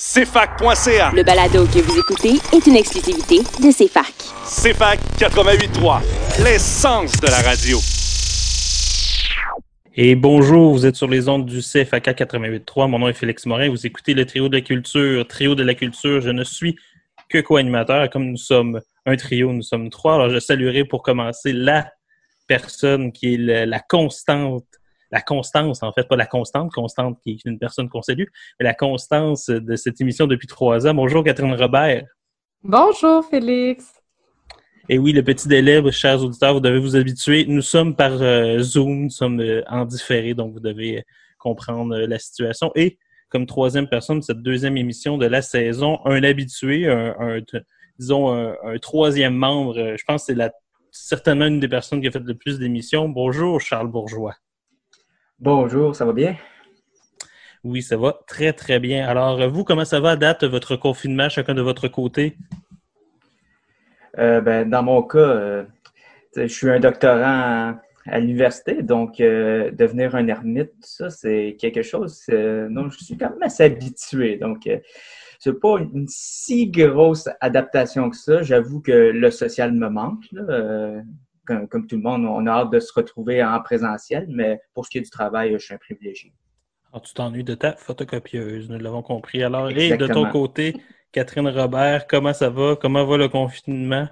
CFAC.ca. Le balado que vous écoutez est une exclusivité de CFAC. CFAC 88.3, l'essence de la radio. Et bonjour, vous êtes sur les ondes du CFAK 88.3. Mon nom est Félix Morin. Vous écoutez le Trio de la Culture. Trio de la Culture, je ne suis que co-animateur. Comme nous sommes un trio, nous sommes trois. Alors, je saluerai pour commencer la personne qui est le- la constante, la constance, en fait, pas la constante, constante qui est une personne qu'on salue, mais la constance de cette émission depuis trois ans. Bonjour, Catherine Robert. Bonjour Félix. Et oui, le petit délai, chers auditeurs, vous devez vous habituer. Nous sommes par euh, Zoom, nous sommes euh, en différé, donc vous devez euh, comprendre euh, la situation. Et comme troisième personne de cette deuxième émission de la saison, un habitué, un, un- t- disons un, un troisième membre, je pense que c'est la, certainement une des personnes qui a fait le plus d'émissions. Bonjour, Charles Bourgeois. Bonjour, ça va bien? Oui, ça va très, très bien. Alors, vous, comment ça va à date, votre confinement, chacun de votre côté? Euh, ben, dans mon cas, euh, je suis un doctorant à, l'université, donc euh, devenir un ermite, ça, c'est quelque chose dont je suis quand même assez habitué. Donc, c'est pas une si grosse adaptation que ça. J'avoue que le social me manque. là. Comme, comme tout le monde, on a hâte de se retrouver en présentiel, mais pour ce qui est du travail, je suis un privilégié. Alors, tu t'ennuies de ta photocopieuse, nous l'avons compris. Alors, et de ton côté, Catherine Robert, comment ça va? Comment va le confinement?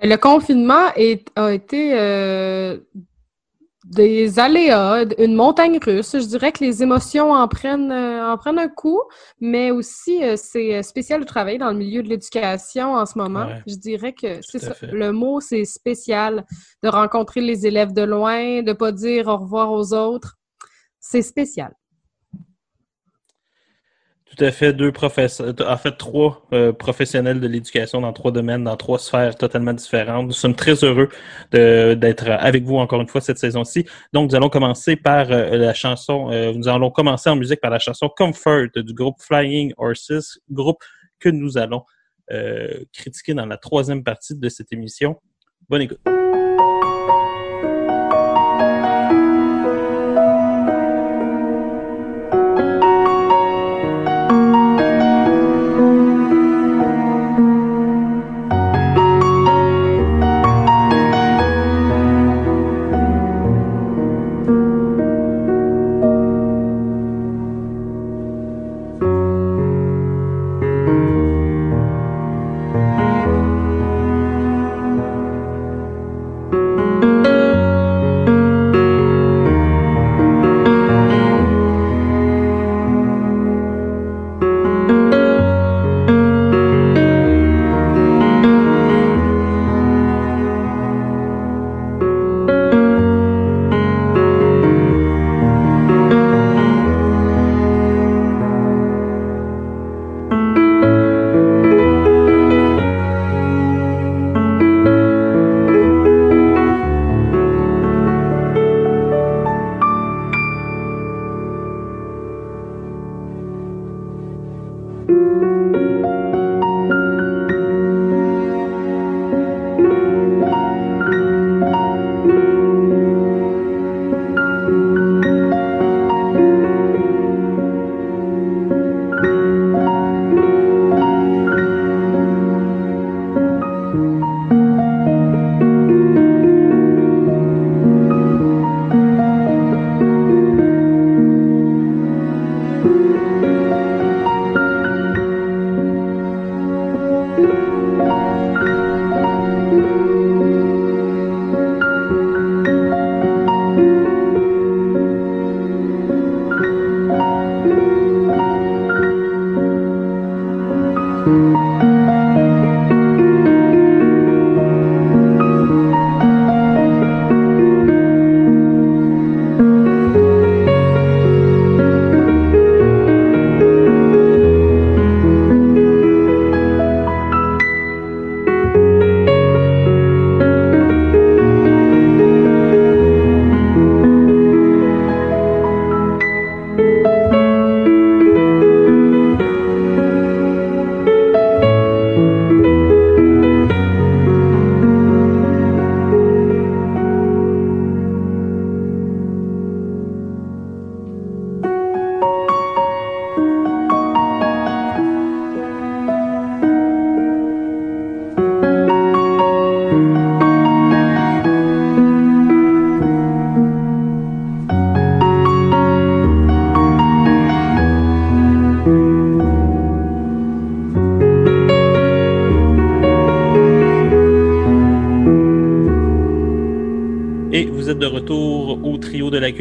Le confinement est- a été euh, des aléas, une montagne russe. Je dirais que les émotions en prennent, euh, en prennent un coup, mais aussi euh, c'est euh, spécial de travailler dans le milieu de l'éducation en ce moment. Ouais. Je dirais que c'est ça. fait. Le mot, c'est spécial de rencontrer les élèves de loin, de pas dire au revoir aux autres. C'est spécial. Tout à fait, deux professeurs, en fait, trois euh, professionnels de l'éducation dans trois domaines, dans trois sphères totalement différentes. Nous sommes très heureux d'être avec vous encore une fois cette saison-ci. Donc, nous allons commencer par euh, la chanson, euh, nous allons commencer en musique par la chanson Comfort du groupe Flying Horses, groupe que nous allons euh, critiquer dans la troisième partie de cette émission. Bonne écoute.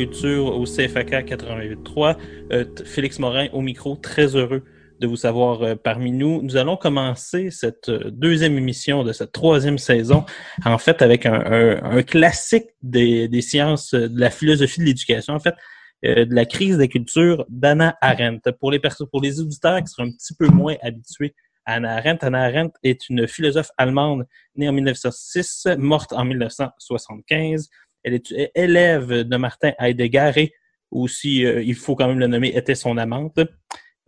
Au CFAK 88.3. Euh, Félix Morin au micro, très heureux de vous savoir euh, parmi nous. Nous allons commencer cette euh, deuxième émission de cette troisième saison, en fait, avec un, classique des, sciences, de la philosophie de l'éducation, en fait, de la crise des cultures d'Anna Arendt. Pour les pour les auditeurs qui sont un petit peu moins habitués à Anna Arendt, Anna Arendt est une philosophe allemande née en 1906, morte en 1975. Elle est élève de Martin Heidegger et aussi, il faut quand même le nommer, était son amante.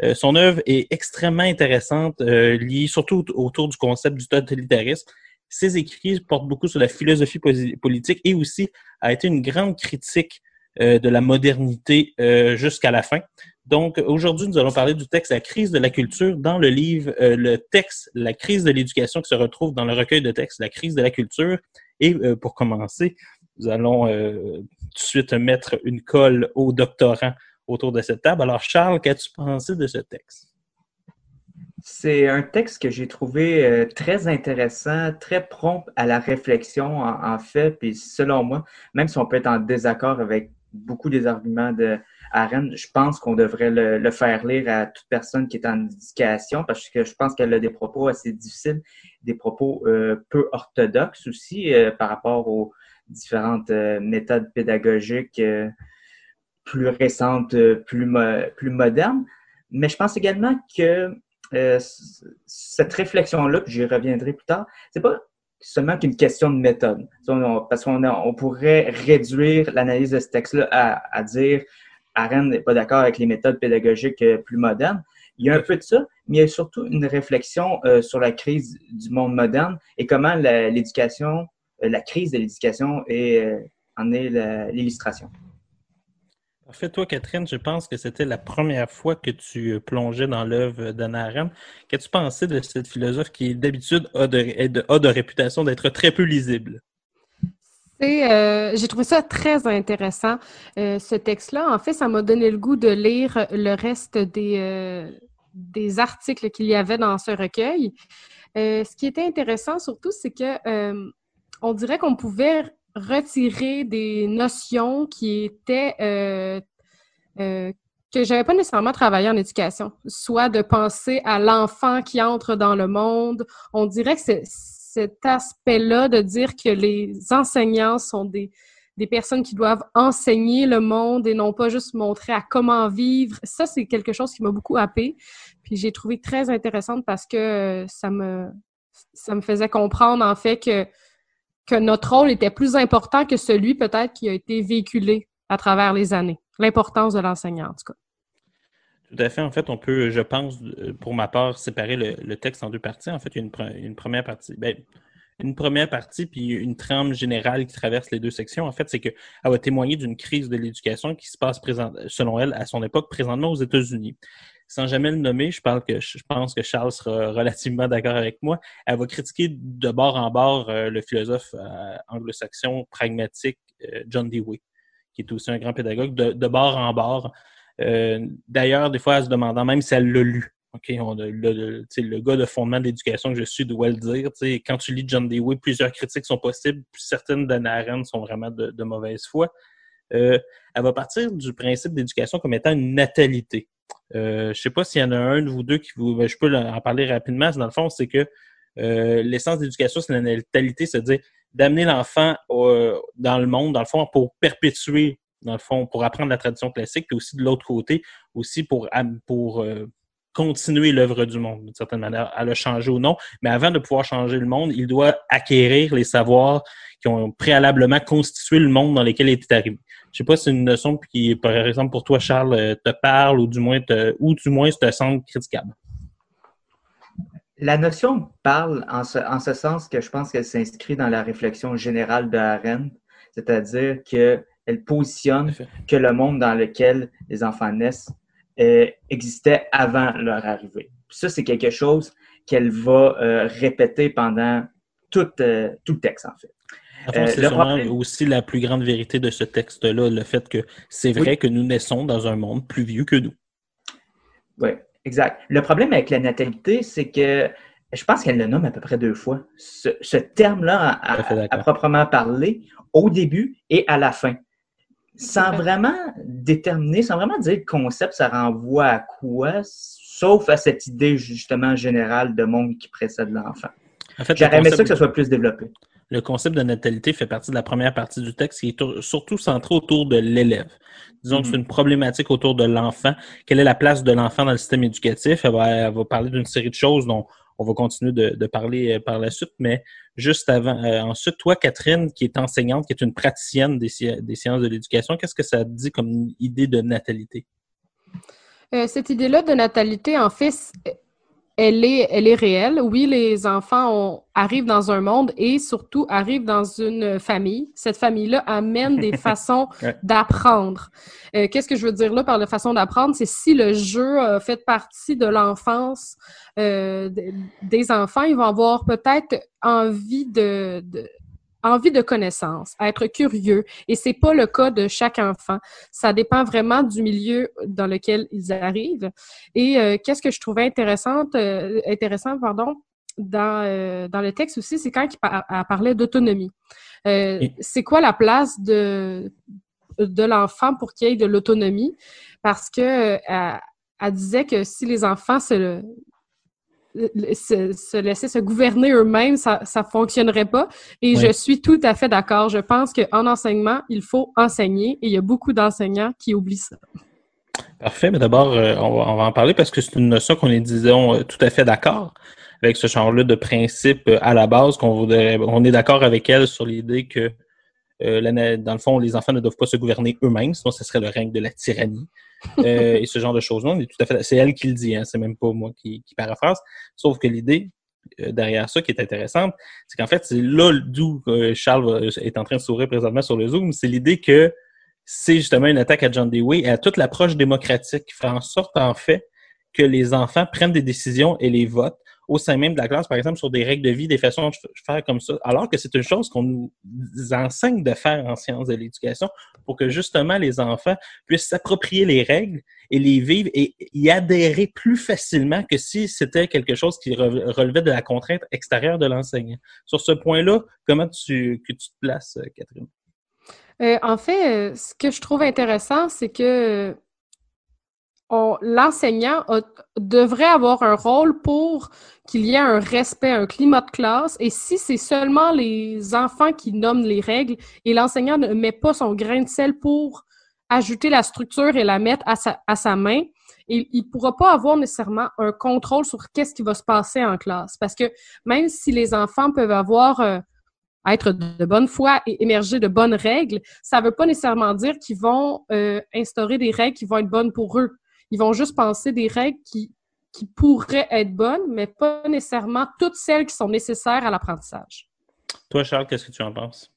Euh, son œuvre est extrêmement intéressante, euh, liée surtout autour du concept du totalitarisme. Ses écrits portent beaucoup sur la philosophie politique et aussi a été une grande critique euh, de la modernité jusqu'à la fin. Donc, aujourd'hui, nous allons parler du texte La crise de la culture dans le livre, le texte La crise de l'éducation qui se retrouve dans le recueil de textes La crise de la culture. Et pour commencer, nous allons tout de suite mettre une colle au doctorant autour de cette table. Alors, Charles, qu'as-tu pensé de ce texte? C'est un texte que j'ai trouvé euh, très intéressant, très prompt à la réflexion, en, fait. Puis, selon moi, même si on peut être en désaccord avec beaucoup des arguments de Arendt, je pense qu'on devrait le, faire lire à toute personne qui est en éducation parce que je pense qu'elle a des propos assez difficiles, des propos euh, peu orthodoxes aussi euh, par rapport aux différentes méthodes pédagogiques plus récente, euh, plus, plus moderne. Mais je pense également que euh, cette réflexion-là, puis j'y reviendrai plus tard, c'est pas seulement qu'une question de méthode. Parce qu'on on pourrait réduire l'analyse de ce texte-là à, dire Arendt n'est pas d'accord avec les méthodes pédagogiques euh, plus modernes. Il y a un peu de ça, mais il y a surtout une réflexion sur la crise du monde moderne et comment l'éducation, la, crise de l'éducation en est l'illustration. En fait, toi, Catherine, je pense que c'était la première fois que tu euh, plongeais dans l'œuvre d'Anna Arendt. Qu'as-tu pensé de cette philosophe qui, d'habitude, a de, réputation d'être très peu lisible? Euh, j'ai trouvé ça très intéressant, euh, ce texte-là. En fait, ça m'a donné le goût de lire le reste des, des articles qu'il y avait dans ce recueil. ce qui était intéressant surtout, c'est que on dirait qu'on pouvait retirer des notions qui étaient euh, euh, que j'avais pas nécessairement travaillé en éducation, soit de penser à l'enfant qui entre dans le monde. On dirait que cet aspect-là de dire que les enseignants sont des, personnes qui doivent enseigner le monde et non pas juste montrer à comment vivre. Ça, c'est quelque chose qui m'a beaucoup happé. Puis j'ai trouvé très intéressante parce que ça me ça me faisait comprendre en fait que que notre rôle était plus important que celui peut-être qui a été véhiculé à travers les années. L'importance de l'enseignant, en tout cas. Tout à fait. En fait, on peut, je pense, pour ma part, séparer le, texte en deux parties. En fait, il y a une, première partie. Ben, une première partie, puis une trame générale qui traverse les deux sections. En fait, c'est qu'elle va témoigner d'une crise de l'éducation qui se passe, présent, selon elle, à son époque, présentement aux États-Unis sans jamais le nommer, je, parle que, je pense que Charles sera relativement d'accord avec moi. Elle va critiquer de bord en bord euh, le philosophe euh, anglo-saxon pragmatique euh, John Dewey, qui est aussi un grand pédagogue, de, bord en bord. D'ailleurs, des fois, elle se demandant même si elle l'a lu. On le, le, gars de fondement de l'éducation que je suis doit le dire. Quand tu lis John Dewey, plusieurs critiques sont possibles. Certaines d'Anna Arendt sont vraiment de mauvaise foi. elle va partir du principe d'éducation comme étant une natalité. Euh, je ne sais pas s'il y en a un de vous deux qui vous. Ben, je peux en parler rapidement. Dans le fond, c'est que euh, l'essence d'éducation, c'est la natalité, c'est-à-dire d'amener l'enfant dans le monde, dans le fond, pour perpétuer, dans le fond, pour apprendre la tradition classique, puis aussi de l'autre côté, aussi pour, pour euh, continuer l'œuvre du monde, d'une certaine manière, à le changer ou non. Mais avant de pouvoir changer le monde, il doit acquérir les savoirs qui ont préalablement constitué le monde dans lequel il est arrivé. Je sais pas si c'est une notion qui, par exemple, pour toi, Charles, euh, te parle ou du moins te, ou du moins te semble critiquable. La notion parle en ce, en ce sens que je pense qu'elle s'inscrit dans la réflexion générale de Arendt, c'est-à-dire qu'elle positionne que le monde dans lequel les enfants naissent euh, existait avant leur arrivée. ça, c'est quelque chose qu'elle va euh, répéter pendant tout, tout le texte, en fait. Euh, c'est aussi la plus grande vérité de ce texte-là, le fait que c'est vrai que nous naissons dans un monde plus vieux que nous. Oui, exact. Le problème avec la natalité, c'est que je pense qu'elle le nomme à peu près deux fois. Ce, terme-là, à, proprement parler, au début et à la fin. sans vraiment déterminer, sans vraiment dire le concept, ça renvoie à quoi, sauf à cette idée justement générale de monde qui précède l'enfant. En fait, J'aurais aimé ça que ça soit plus développé. Le concept de natalité fait partie de la première partie du texte qui est surtout centré autour de l'élève. Disons que c'est mm-hmm. une problématique autour de l'enfant. Quelle est la place de l'enfant dans le système éducatif? Elle va, va parler d'une série de choses dont on va continuer de, parler euh, par la suite, mais juste avant, euh, ensuite, toi, Catherine, qui est enseignante, qui est une praticienne des, des sciences de l'éducation, qu'est-ce que ça dit comme idée de natalité? Euh, cette idée-là de natalité, en fait, elle est, elle est réelle. Oui, les enfants arrivent dans un monde et surtout arrivent dans une famille. Cette famille-là amène des façons d'apprendre. Euh, qu'est-ce que je veux dire là par la façon d'apprendre? C'est si le jeu fait partie de l'enfance euh, des enfants, ils vont avoir peut-être envie de envie de connaissance, être curieux. Et c'est pas le cas de chaque enfant. Ça dépend vraiment du milieu dans lequel ils arrivent. Et euh, qu'est-ce que je trouvais intéressant, euh, intéressant pardon, dans, euh, dans le texte aussi, c'est quand il parlait d'autonomie. c'est quoi la place de, de l'enfant pour qu'il ait de l'autonomie? Parce que elle disait que si les enfants se, se, laisser se gouverner eux-mêmes, ça ne fonctionnerait pas. Et je suis tout à fait d'accord. Je pense qu'en enseignement, il faut enseigner et il y a beaucoup d'enseignants qui oublient ça. Parfait, mais d'abord, euh, on, va, en parler parce que c'est une notion qu'on est, disons, euh, tout à fait d'accord avec ce genre-là de principe euh, à la base, qu'on voudrait, on est d'accord avec elle sur l'idée que dans le fond, les enfants ne doivent pas se gouverner eux-mêmes, sinon ce serait le règne de la tyrannie. Euh, et ce genre de à fait, c'est elle qui le dit, hein, c'est même pas moi qui, qui paraphrase. Sauf que l'idée euh, derrière ça qui est intéressante, c'est qu'en fait, c'est là d'où euh, Charles est en train de sourire présentement sur le Zoom, c'est l'idée que c'est justement une attaque à John Dewey et à toute l'approche démocratique qui fait en sorte, en fait, que les enfants prennent des décisions et les votent au sein même de la classe, par exemple, sur des règles de vie, des façons de faire comme ça, alors que c'est une chose qu'on nous enseigne de faire en sciences de l'éducation pour que justement les enfants puissent s'approprier les règles et les vivre et y adhérer plus facilement que si c'était quelque chose qui relevait de la contrainte extérieure de l'enseignant. Sur ce point-là, comment tu, que tu te places, Catherine? Euh, en fait, euh, ce que je trouve intéressant, c'est que l'enseignant devrait avoir un rôle pour qu'il y ait un respect, un climat de classe. Et si c'est seulement les enfants qui nomment les règles et l'enseignant ne met pas son grain de sel pour ajouter la structure et la mettre à sa, à sa main, il ne pourra pas avoir nécessairement un contrôle sur qu'est-ce qui va se passer en classe. Parce que même si les enfants peuvent avoir euh, être de bonne foi et émerger de bonnes règles, ça ne veut pas nécessairement dire qu'ils vont euh, instaurer des règles qui vont être bonnes pour eux. Ils vont juste penser des règles qui, pourraient être bonnes, mais pas nécessairement toutes celles qui sont nécessaires à l'apprentissage. Toi, Charles, qu'est-ce que tu en penses?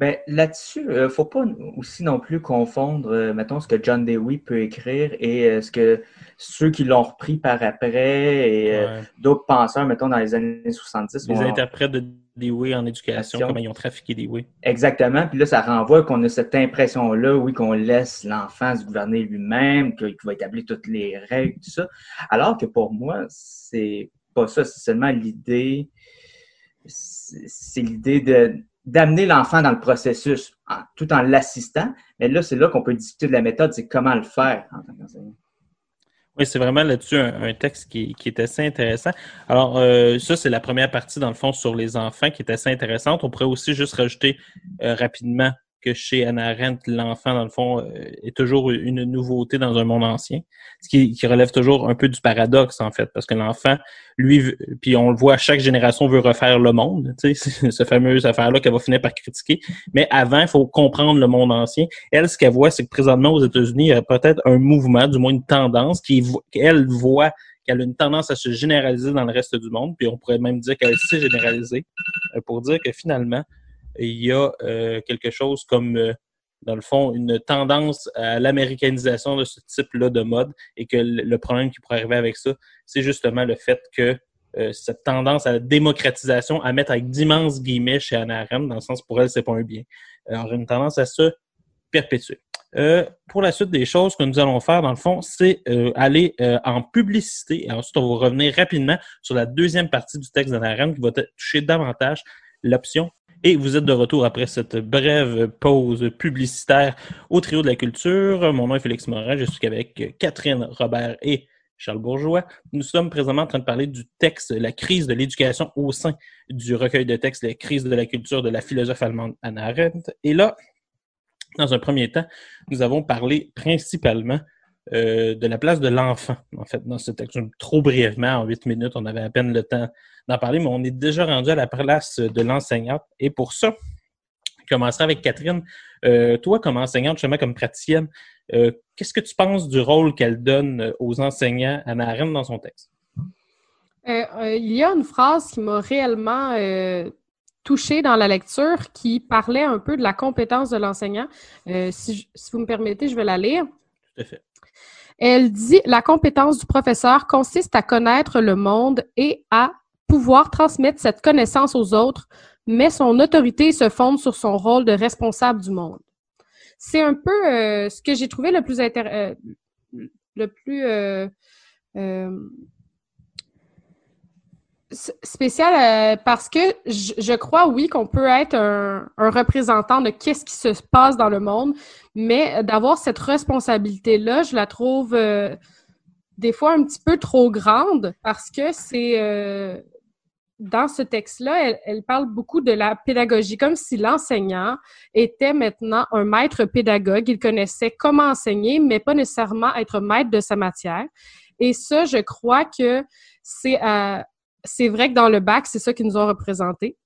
Ben, là-dessus, il euh, ne faut pas aussi non plus confondre, euh, mettons, ce que John Dewey peut écrire et euh, ce que ceux qui l'ont repris par après et d'autres penseurs, mettons, dans les années 70. Les interprètes de Dewey en éducation, comment ils ont trafiqué Dewey. Exactement. Puis là, ça renvoie qu'on a cette impression-là, oui, qu'on laisse l'enfant se gouverner lui-même, qu'il va établir toutes les règles, tout ça. Alors que pour moi, c'est pas ça, c'est seulement l'idée, c'est l'idée de d'amener l'enfant dans le processus tout en l'assistant. Mais là, c'est là qu'on peut discuter de la méthode, c'est comment le faire en tant qu'enseignant. Oui, c'est vraiment là-dessus un, texte qui, est assez intéressant. Alors, euh, ça, c'est la première partie, dans le fond, sur les enfants qui est assez intéressante. On pourrait aussi juste rajouter euh, rapidement que chez Anna Arendt, l'enfant, dans le fond, euh, est toujours une nouveauté dans un monde ancien. Ce qui, relève toujours un peu du paradoxe, en fait, parce que l'enfant, lui, puis on le voit, chaque génération veut refaire le monde, tu sais, ce fameux affaire-là qu'elle va finir par critiquer. Mais avant, il faut comprendre le monde ancien. Elle, ce qu'elle voit, c'est que présentement, aux États-Unis, il y a peut-être un mouvement, du moins une tendance, qui qu'elle voit qu'elle a une tendance à se généraliser dans le reste du monde, puis on pourrait même dire qu'elle s'est généralisée, euh, pour dire que finalement, il y a euh, quelque chose comme, euh, dans le fond, une tendance à l'américanisation de ce type-là de mode et que le problème qui pourrait arriver avec ça, c'est justement le fait que euh, cette tendance à la démocratisation, à mettre avec d'immenses guillemets chez Anna dans le sens pour elle, c'est pas un bien. Alors, une tendance à se perpétuer. pour la suite des choses que nous allons faire, dans le fond, c'est aller en publicité. Et ensuite, on va revenir rapidement sur la deuxième partie du texte d'Anna qui va toucher davantage l'option Et vous êtes de retour après cette brève pause publicitaire au Trio de la Culture. Mon nom est Félix Morin, je suis avec Catherine Robert et Charles Bourgeois. Nous sommes présentement en train de parler du texte La crise de l'éducation au sein du recueil de textes La crise de la culture de la philosophe allemande Anna Arendt. Et là, dans un premier temps, nous avons parlé principalement euh, de la place de l'enfant, en fait, dans ce texte. Trop brièvement, en huit minutes, on avait à peine le temps d'en parler, mais on est déjà rendu à la place de l'enseignante. Et pour ça, je commencerai avec Catherine. Euh, toi, comme enseignante, justement, comme praticienne, euh, qu'est-ce que tu penses du rôle qu'elle donne aux enseignants, à Arendt, dans son texte? il y a une phrase qui m'a réellement touchée dans la lecture qui parlait un peu de la compétence de l'enseignant. si, si, vous me permettez, je vais la lire. Tout à fait. Elle dit La compétence du professeur consiste à connaître le monde et à pouvoir transmettre cette connaissance aux autres, mais son autorité se fonde sur son rôle de responsable du monde. C'est un peu euh, ce que j'ai trouvé le plus intéressant, euh, le plus euh, spécial parce que je, crois, oui, qu'on peut être un, représentant de qu'est-ce qui se passe dans le monde, mais d'avoir cette responsabilité-là, je la trouve des fois un petit peu trop grande parce que c'est dans ce texte-là, elle, parle beaucoup de la pédagogie, comme si l'enseignant était maintenant un maître pédagogue. Il connaissait comment enseigner, mais pas nécessairement être maître de sa matière. Et ça, je crois que c'est à c'est vrai que dans le bac, c'est ça qu'ils nous ont représenté.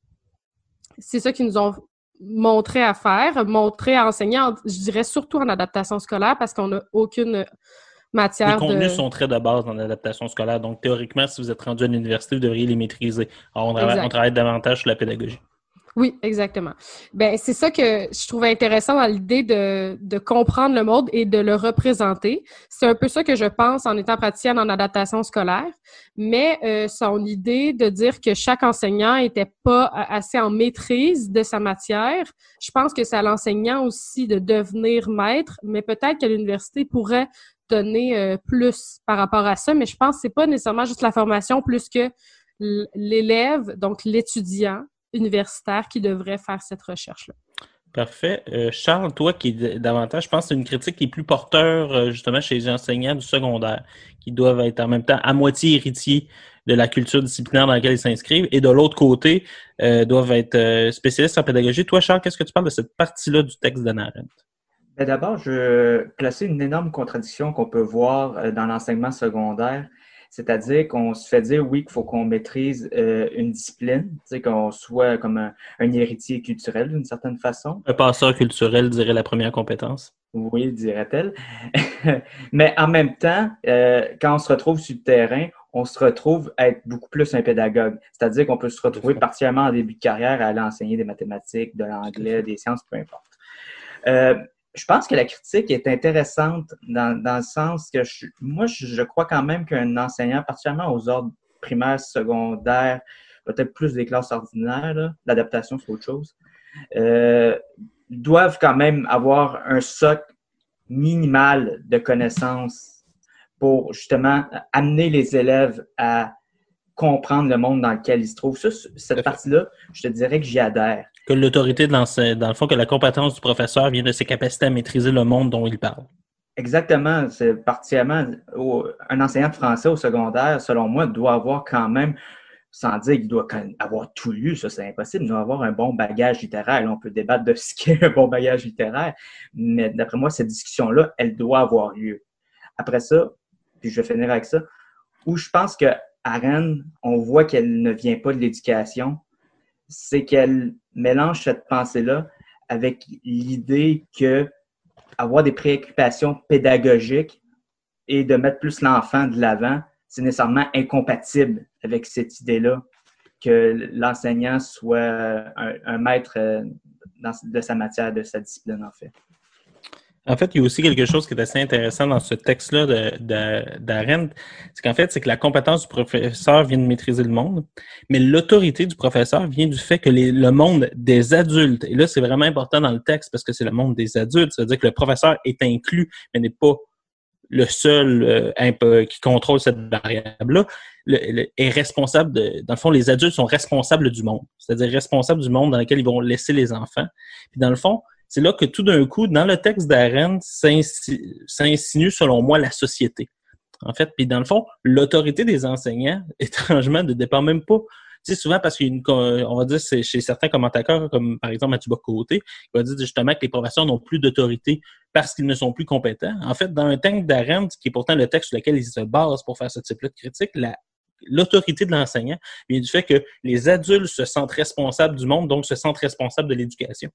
C'est ça qu'ils nous ont montré à faire, montré à enseigner, je dirais surtout en adaptation scolaire parce qu'on n'a aucune matière. Les contenus sont très de base dans l'adaptation scolaire. Donc, théoriquement, si vous êtes rendu à l'université, vous devriez les maîtriser. Alors, on travaille davantage sur la pédagogie. Oui, exactement. Ben, c'est ça que je trouvais intéressant dans l'idée de, de, comprendre le monde et de le représenter. C'est un peu ça que je pense en étant praticienne en adaptation scolaire, mais euh, son idée de dire que chaque enseignant était pas assez en maîtrise de sa matière, je pense que c'est à l'enseignant aussi de devenir maître, mais peut-être que l'université pourrait donner euh, plus par rapport à ça, mais je pense que c'est pas nécessairement juste la formation plus que l'élève, donc l'étudiant, universitaire qui devrait faire cette recherche-là. Parfait. Euh, Charles, toi qui es davantage, je pense que c'est une critique qui est plus porteur euh, justement chez les enseignants du secondaire, qui doivent être en même temps à moitié héritiers de la culture disciplinaire dans laquelle ils s'inscrivent, et de l'autre côté, doivent être spécialistes en pédagogie. Toi, Charles, qu'est-ce que tu parles de cette partie-là du texte d'Anna ben, D'abord, je placer une énorme contradiction qu'on peut voir dans l'enseignement secondaire c'est-à-dire qu'on se fait dire, oui, qu'il faut qu'on maîtrise euh, une discipline, qu'on soit comme un, héritier culturel d'une certaine façon. Un passeur culturel dirait la première compétence. Oui, dirait-elle. Mais en même temps, euh, quand on se retrouve sur le terrain, on se retrouve à être beaucoup plus un pédagogue. C'est-à-dire qu'on peut se retrouver partiellement en début de carrière à aller enseigner des mathématiques, de l'anglais, des sciences, peu importe. Euh, je pense que la critique est intéressante dans, dans le sens que je, moi, je, crois quand même qu'un enseignant, particulièrement aux ordres primaires, secondaires, peut-être plus des classes ordinaires, l'adaptation, c'est autre chose, euh, doivent quand même avoir un socle minimal de connaissances pour justement amener les élèves à comprendre le monde dans lequel ils se trouvent. Ça, cette partie-là, je te dirais que j'y adhère. Que l'autorité l'enseignant, dans le fond, que la compétence du professeur vient de ses capacités à maîtriser le monde dont il parle. Exactement. C'est particulièrement un enseignant français au secondaire, selon moi, doit avoir quand même, sans dire qu'il doit avoir tout lu, ça c'est impossible, il doit avoir un bon bagage littéraire. on peut débattre de ce qu'est un bon bagage littéraire, mais d'après moi, cette discussion-là, elle doit avoir lieu. Après ça, puis je vais finir avec ça, où je pense que Rennes, on voit qu'elle ne vient pas de l'éducation, c'est qu'elle mélange cette pensée-là avec l'idée que avoir des préoccupations pédagogiques et de mettre plus l'enfant de l'avant, c'est nécessairement incompatible avec cette idée-là que l'enseignant soit un, maître euh, de sa matière, de sa discipline, en fait. En fait, il y a aussi quelque chose qui est assez intéressant dans ce texte-là d'Arendt, c'est qu'en fait, c'est que la compétence du professeur vient de maîtriser le monde, mais l'autorité du professeur vient du fait que le monde des adultes, et là, c'est vraiment important dans le texte parce que c'est le monde des adultes, c'est-à-dire que le professeur est inclus, mais n'est pas le seul euh, qui contrôle cette variable-là, est responsable de, dans le fond, les adultes sont responsables du monde, c'est-à-dire responsables du monde dans lequel ils vont laisser les enfants. Puis dans le fond, c'est là que tout d'un coup, dans le texte d'Arendt, s'insinue, selon moi, la société. En fait, puis dans le fond, l'autorité des enseignants, étrangement, ne dépend même pas tu sais, souvent parce qu'on va dire chez certains commentateurs, comme par exemple Mathieu Bocoté, il va dire justement que les professeurs n'ont plus d'autorité parce qu'ils ne sont plus compétents. En fait, dans un texte d'Arendt, qui est pourtant le texte sur lequel ils se basent pour faire ce type-là de critique, l'autorité de l'enseignant vient du fait que les adultes se sentent responsables du monde, donc se sentent responsables de l'éducation.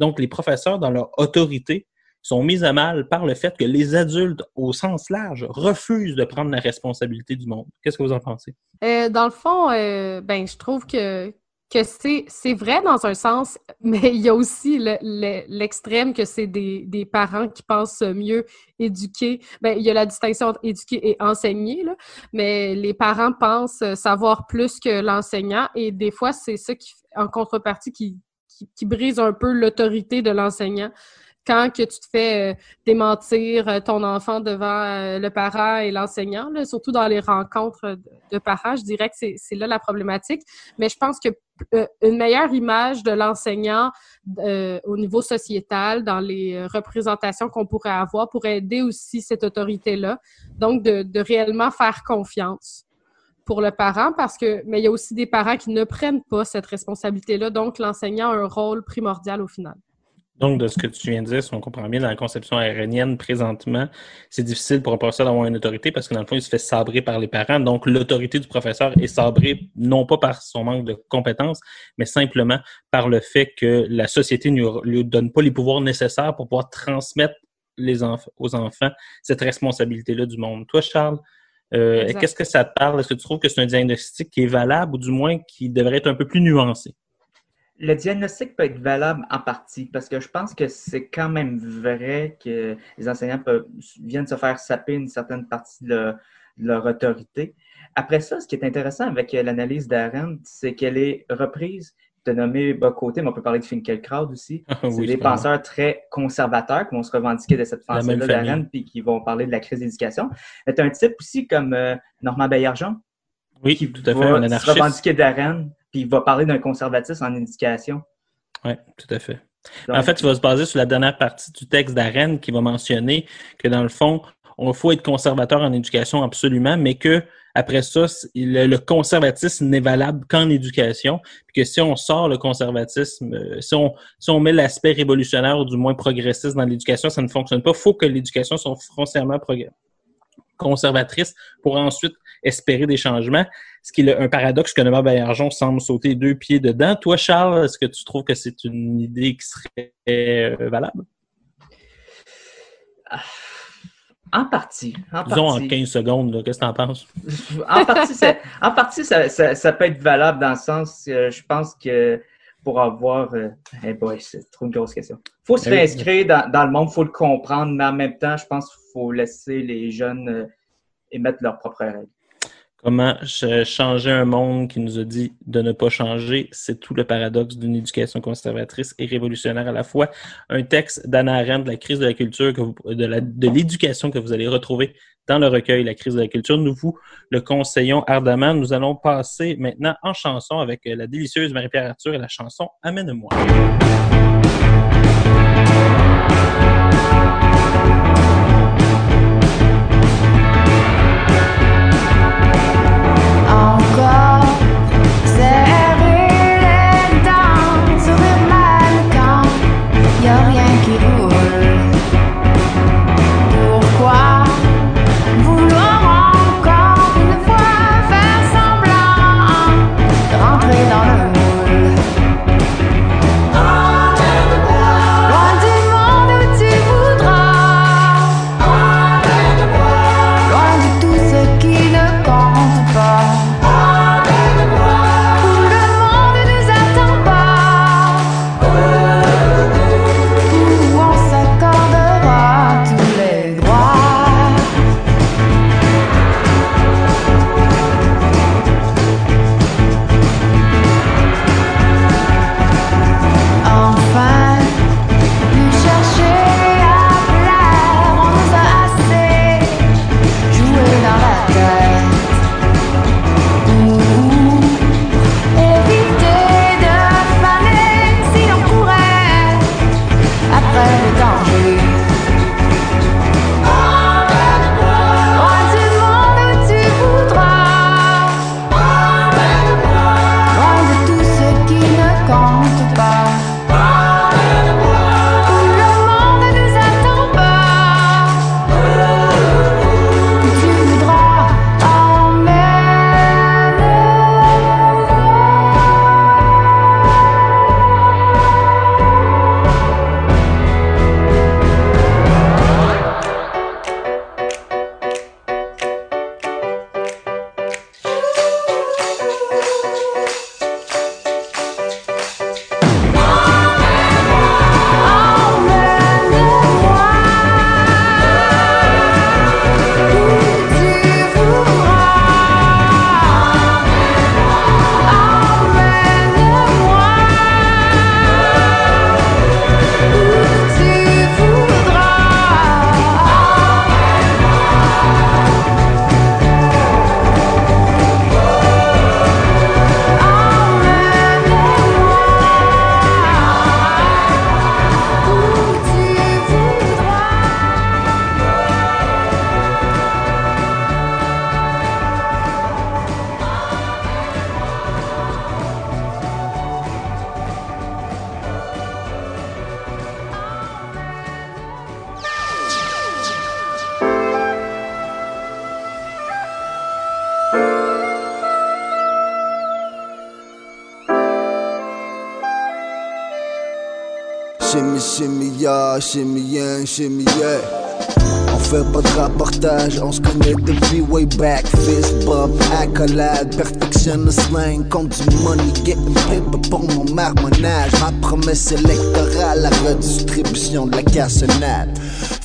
Donc, les professeurs, dans leur autorité, sont mis à mal par le fait que les adultes, au sens large, refusent de prendre la responsabilité du monde. Qu'est-ce que vous en pensez? Euh, dans le fond, euh, ben, je trouve que, que c'est vrai dans un sens, mais il y a aussi l'extrême que c'est des, des, parents qui pensent mieux éduquer. Ben, il y a la distinction entre éduquer et enseigner, là, mais les parents pensent savoir plus que l'enseignant et des fois, c'est ça qui, en contrepartie qui, qui, brise un peu l'autorité de l'enseignant quand que tu te fais euh, démentir euh, ton enfant devant euh, le parent et l'enseignant, surtout dans les rencontres de, parents, je dirais que c'est là la problématique. Mais je pense que une meilleure image de l'enseignant au niveau sociétal, dans les représentations qu'on pourrait avoir, pourrait aider aussi cette autorité-là. Donc, de réellement faire confiance pour le parent parce que, mais il y a aussi des parents qui ne prennent pas cette responsabilité-là. Donc, l'enseignant a un rôle primordial au final. Donc, de ce que tu viens de dire, si on comprend bien, dans la conception aérienne présentement, c'est difficile pour un professeur d'avoir une autorité parce que dans il se fait sabrer par les parents. Donc, l'autorité du professeur est sabrée non pas par son manque de compétences, mais simplement par le fait que la société ne lui donne pas les pouvoirs nécessaires pour pouvoir transmettre aux enfants cette responsabilité-là du monde. Toi, Charles, euh, qu'est-ce que ça te parle? Est-ce que tu trouves que c'est un diagnostic qui est valable ou du moins qui devrait être un peu plus nuancé? Le diagnostic peut être valable en partie parce que je pense que c'est quand même vrai que les enseignants viennent se faire saper une certaine partie de leur, autorité. Après ça, ce qui est intéressant avec l'analyse d'Arendt, c'est qu'elle est reprise de nommer Bocoté, mais on peut parler de Finkelkraut aussi. c'est des penseurs très conservateurs qui vont se revendiquer de cette pensée-là d'Arendt puis qui vont parler de la crise d'éducation. Mais tu as un type aussi comme euh, Normand Baillargeon. Oui, qui tout à fait, va se revendiquer d'Arendt puis il va parler d'un conservatisme en éducation. Oui, tout à fait. en fait, tu vas se baser sur la dernière partie du texte d'Arène qui va mentionner que dans le fond, on faut être conservateur en éducation absolument, mais que après ça, le, conservatisme n'est valable qu'en éducation, puis que si on sort le conservatisme, euh, si on, si on met l'aspect révolutionnaire ou du moins progressiste dans l'éducation, ça ne fonctionne pas. Il faut que l'éducation soit foncièrement conservatrice pour ensuite espérer des changements, ce qui est un paradoxe que Nomar Baillargeon semble sauter deux pieds dedans. Toi, Charles, est-ce que tu trouves que c'est une idée qui serait euh, valable? Ah, en partie. En Disons en 15 secondes, qu'est-ce que tu en penses? en partie, ça, en partie ça, peut être valable dans le sens, que je pense que pour avoir. Euh, eh boy, c'est trop une grosse question. Il faut se eh réinscrire dans, dans, le monde, il faut le comprendre, mais en même temps, je pense qu'il faut laisser les jeunes euh, émettre leurs propres règles. Comment changer un monde qui nous a dit de ne pas changer, c'est tout le paradoxe d'une éducation conservatrice et révolutionnaire à la fois. Un texte d'Anna Arendt de la crise de la culture, de l'éducation que vous allez retrouver dans le recueil La crise de la culture. Nous vous le conseillons ardemment. Nous allons passer maintenant en chanson avec la délicieuse Marie-Pierre Arthur et la chanson Amène-moi. Yankee On fait pas de rapportage, on se connaît depuis way back. Fist bump, accolade, perfection le slang, compte du money, getting paper pour mon marmonnage. Ma promesse électorale, la redistribution de la cassonade.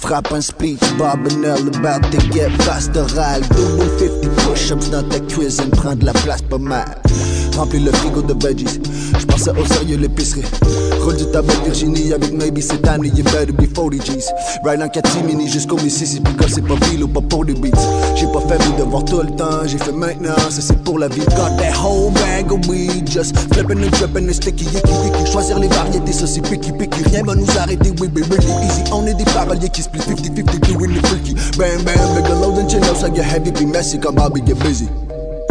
Frappe un speech, Bob about to get pastoral. Double 50 push-ups dans ta cuisine, prend de la place pas mal. Remplis le frigo de veggies, j'pensais au sérieux l'épicerie. Roule du tabac Virginie avec maybe cette année, you better be 40 G's. Ride en catimini jusqu'au Mississippi, quand c'est pas ville ou pas pour les beats. J'ai pas fait mes devoirs tout le temps, j'ai fait maintenant, ça c'est pour la vie. Got that whole bag of weed, just flipping and dripping and sticky, yicky, yicky. Choisir les variétés, ça c'est picky, picky. Rien va nous arrêter, we be really easy. On est des paroliers qui split 50-50, doing the freaky. Bam, bam, big load and chill out, ça get heavy, be messy, comme Bobby get busy.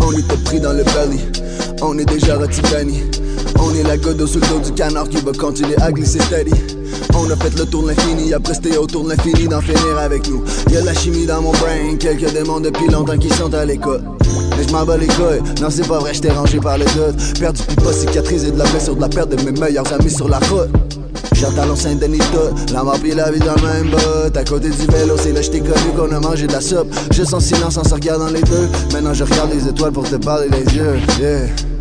On était pris dans le belly, on est déjà rôti On est la d'eau sous le du canard qui va continuer à glisser steady. On a fait le tour de l'infini, après c'était autour de l'infini d'en finir avec nous. Y'a de la chimie dans mon brain, quelques démons depuis longtemps qui sont à l'école. Mais je m'en bats les couilles, non c'est pas vrai, j'étais rangé par le doute. Perdu puis pas cicatrisé de la blessure de la perte de mes meilleurs amis sur la route. J'attends Saint-Denis tout, la mort pis la vie dans le même bout. À côté du vélo, c'est là je t'ai connu qu'on a mangé de la soupe. Juste en silence en se regardant les deux. Maintenant je regarde les étoiles pour te parler les yeux. Yeah.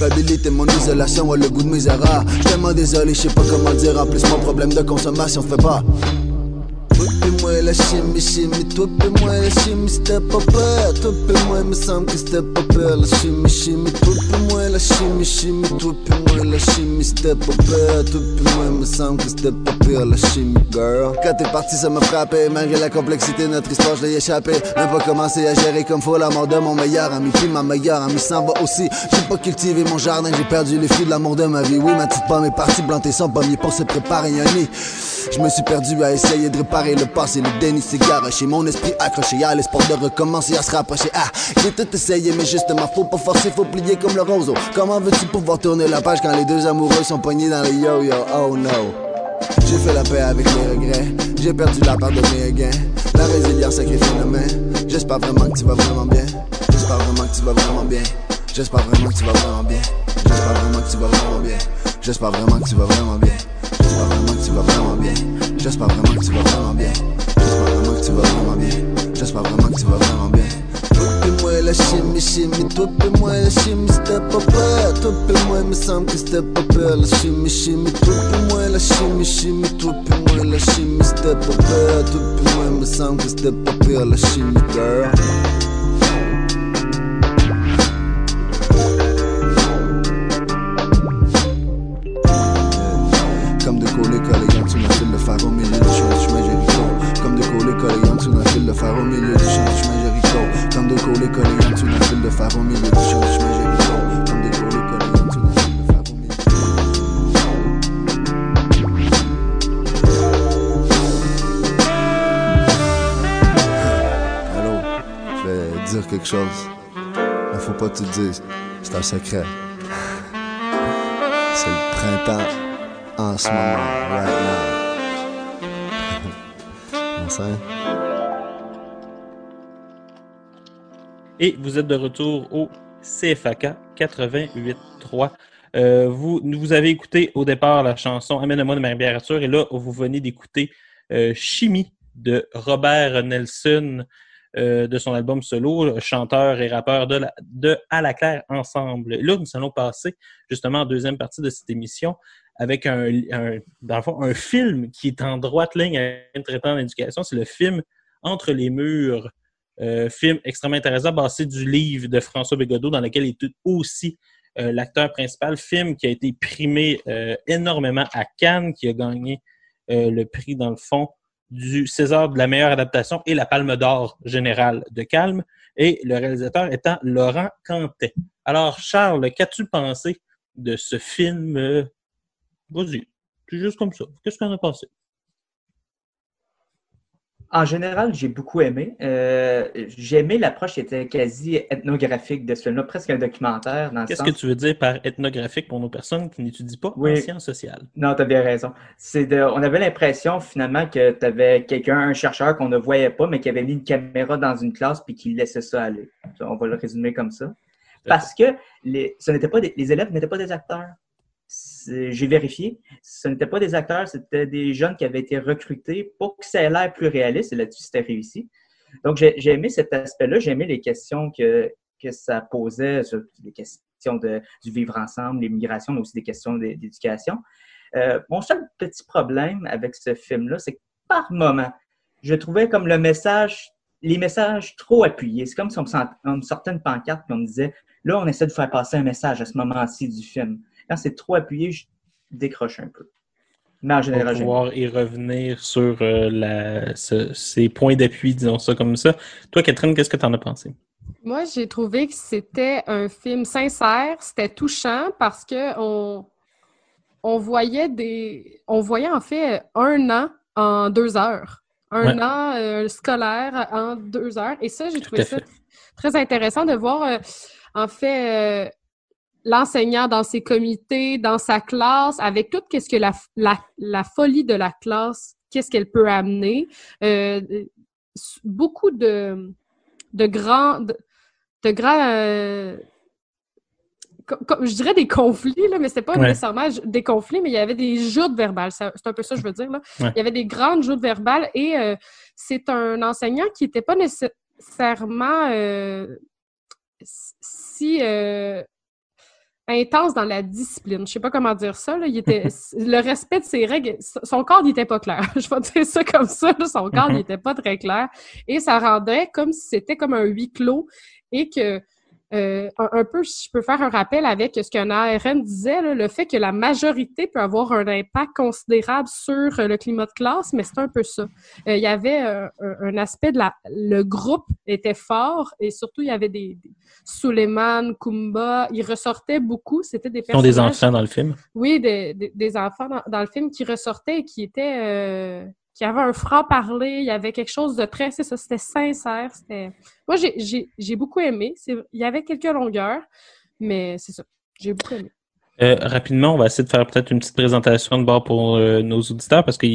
Culpabilité, mon isolation, ouais, le goût de erreurs. J't'aime désolé, je sais pas comment dire. En plus, mon problème de consommation fait pas. Moi la chimie, chimie, toi pis moi la chimie, c'était pas peur. Toi pis moi, me semble que c'était pas peur. La chimie, chimie, toi pis moi la chimie, chimie, toi pis moi la chimie, c'était pas peur. Toi pis moi, me semble que pas peur. La chimie, girl. Quand t'es parti, ça m'a frappé. Malgré la complexité de notre histoire, je l'ai échappé. Même pas commencé à gérer comme faut la mort de mon meilleur ami. Puis ma meilleure amie s'en va aussi. J'ai pas cultivé mon jardin, j'ai perdu les fruits de l'amour de ma vie. Oui, ma petite pomme est partie planter son pommier pour se préparer un nid. Je me suis perdu à essayer de réparer le passé, le déni s'est garoché, mon esprit accroché à l'espoir de recommencer à se rapprocher. Ah, j'ai tout essayé, mais justement, faut pas forcer, faut plier comme le roseau. Comment veux-tu pouvoir tourner la page quand les deux amoureux sont poignés dans les yo-yo? Oh no. J'ai fait la paix avec mes regrets, j'ai perdu la part de mes gains. La résilience a créé phénomène. J'espère vraiment que tu vas vraiment bien. J'espère vraiment que tu vas vraiment bien. J'espère vraiment que tu vas vraiment bien. J'espère vraiment que tu vas vraiment bien. J'espère vraiment que tu vas vraiment bien. J'espère vraiment que tu vas vraiment bien. J'espère vraiment que tu vas vraiment bien. J'espère vraiment que tu vas vraiment bien. J'espère vraiment que tu vas vraiment bien. Toi la chimie, chimie, toi pis moi la chimie, c'était pas peur. Toi pis moi, me semble que c'était pas peur. La chimie, chimie, toi pis moi la chimie, chimie, toi pis moi la chimie, c'était pas peur. Toi pis moi, me semble que c'était pas peur. La chimie, girl. Phare au milieu du du chemin Jéricho Comme de coller colléant sur la file de phare au milieu Allô, je vais dire quelque chose. Mais faut pas que tu le dises. C'est un secret. C'est le printemps en ce moment, right now. Enceinte. Et vous êtes de retour au CFAK 88.3. Euh, vous, avez écouté au départ la chanson Amène-moi de Marie-Pierre et là, vous venez d'écouter euh, Chimie de Robert Nelson euh, de son album solo, chanteur et rappeur de, À la Claire Ensemble. Là, nous allons passer justement en deuxième partie de cette émission avec un, film qui est en droite ligne à traitant d'éducation. C'est le film Entre les murs, film extrêmement intéressant, basé du livre de François Bégodeau, dans lequel il est aussi euh, l'acteur principal. Film qui a été primé euh, énormément à Cannes, qui a gagné euh, le prix, dans le fond, du César de la meilleure adaptation et la Palme d'Or générale de Calme. Et le réalisateur étant Laurent Cantet. Alors, Charles, qu'as-tu pensé de ce film? euh, Vas-y, juste comme ça. Qu'est-ce qu'on a pensé? En général, j'ai beaucoup aimé. Euh, j'ai aimé l'approche qui était quasi ethnographique de ce film-là, presque un documentaire. Qu'est-ce sens- que tu veux dire par ethnographique pour nos personnes qui n'étudient pas Oui. en sciences sociales? Non, tu as bien raison. C'est de, on avait l'impression finalement que tu avais quelqu'un, un chercheur qu'on ne voyait pas, mais qui avait mis une caméra dans une classe puis qui laissait ça aller. On va le résumer comme ça. Parce que les, ce n'était pas des- les élèves n'étaient pas des acteurs. J'ai vérifié. Ce n'étaient pas des acteurs, c'était des jeunes qui avaient été recrutés pour que ça ait l'air plus réaliste. Et là-dessus, c'était réussi. Donc, j'ai aimé cet aspect-là. J'ai aimé les questions que, que ça posait, sur les questions de, du vivre ensemble, l'immigration, mais aussi des questions d'é- d'éducation. Euh, mon seul petit problème avec ce film-là, c'est que par moment, je trouvais comme le message, les messages trop appuyés. C'est comme si on me sortait une pancarte et on me disait, là, on essaie de faire passer un message à ce moment-ci du film. Quand c'est trop appuyé, je décroche un peu. Mais en On général, va j'aime. pouvoir y revenir sur euh, la, ce- ces points d'appui, disons ça comme ça. Toi, Catherine, qu'est-ce que tu en as pensé? Moi, j'ai trouvé que c'était un film sincère, c'était touchant parce que on, on voyait des, on voyait en fait un an en deux heures, un Ouais. an euh, scolaire en deux heures, et ça, j'ai trouvé ça fait. très intéressant de voir euh, en fait euh, l'enseignant dans ses comités, dans sa classe, avec tout qu'est-ce que la, la, la folie de la classe, qu'est-ce qu'elle peut amener, Euh, beaucoup de de grands de, de grands euh, je dirais des conflits, là, mais c'était pas Ouais. nécessairement des conflits, mais il y avait des joutes verbales. C'est un peu ça que je veux dire. Là. Ouais. Il y avait des grandes joutes verbales et euh, c'est un enseignant qui n'était pas nécessairement euh, si euh, intense dans la discipline. Je sais pas comment dire ça. Là. Il était, le respect de ses règles, son corps n'était pas clair. Je vais dire ça comme ça. là. Son corps Mhm. n'était pas très clair. Et ça rendait comme si c'était comme un huis clos et que euh, un, un peu, si je peux faire un rappel avec ce qu'un ARN disait, là, le fait que la majorité peut avoir un impact considérable sur euh, le climat de classe, mais c'est un peu ça. Euh, il y avait euh, un, aspect de la... Le groupe était fort et surtout, il y avait des... des Suleiman, Kumba, ils ressortaient beaucoup. C'était des Ils ont des enfants dans le film. Oui, des, des- des enfants dans, dans le film qui ressortaient et qui étaient... qui avaient un franc-parler, il y avait quelque chose de très... C'est ça, c'était sincère, c'était... Moi, j'ai- j'ai j'ai beaucoup aimé. Il y avait quelques longueurs, mais c'est ça. J'ai beaucoup aimé. Euh, rapidement, on va essayer de faire peut-être une petite présentation de bord pour euh, nos auditeurs parce que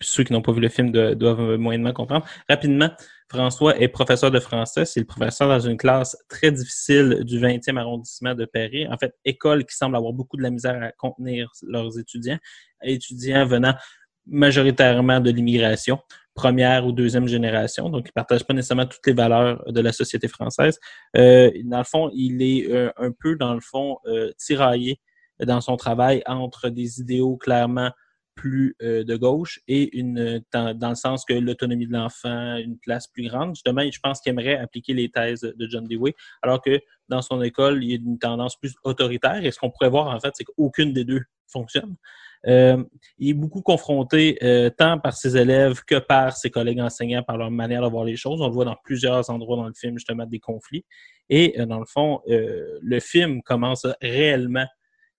ceux qui n'ont pas vu le film do- doivent euh, moyennement comprendre. Rapidement, François est professeur de français. C'est le professeur dans une classe très difficile du 20e arrondissement de Paris. En fait, école qui semble avoir beaucoup de la misère à contenir leurs étudiants. Étudiants venant majoritairement de l'immigration, première ou deuxième génération. Donc, ils ne partagent pas nécessairement toutes les valeurs de la société française. Euh, dans le fond, il est euh, un peu, dans le fond, euh, tiraillé dans son travail entre des idéaux clairement plus euh, de gauche et une dans, dans le sens que l'autonomie de l'enfant, une place plus grande. Justement, je pense qu'il aimerait appliquer les thèses de John Dewey, alors que dans son école, il y a une tendance plus autoritaire. Et ce qu'on pourrait voir, en fait, c'est qu'aucune des deux fonctionne. Euh, il est beaucoup confronté euh, tant par ses élèves que par ses collègues enseignants, par leur manière de voir les choses. On le voit dans plusieurs endroits dans le film, justement, des conflits. Et euh, dans le fond, le film commence réellement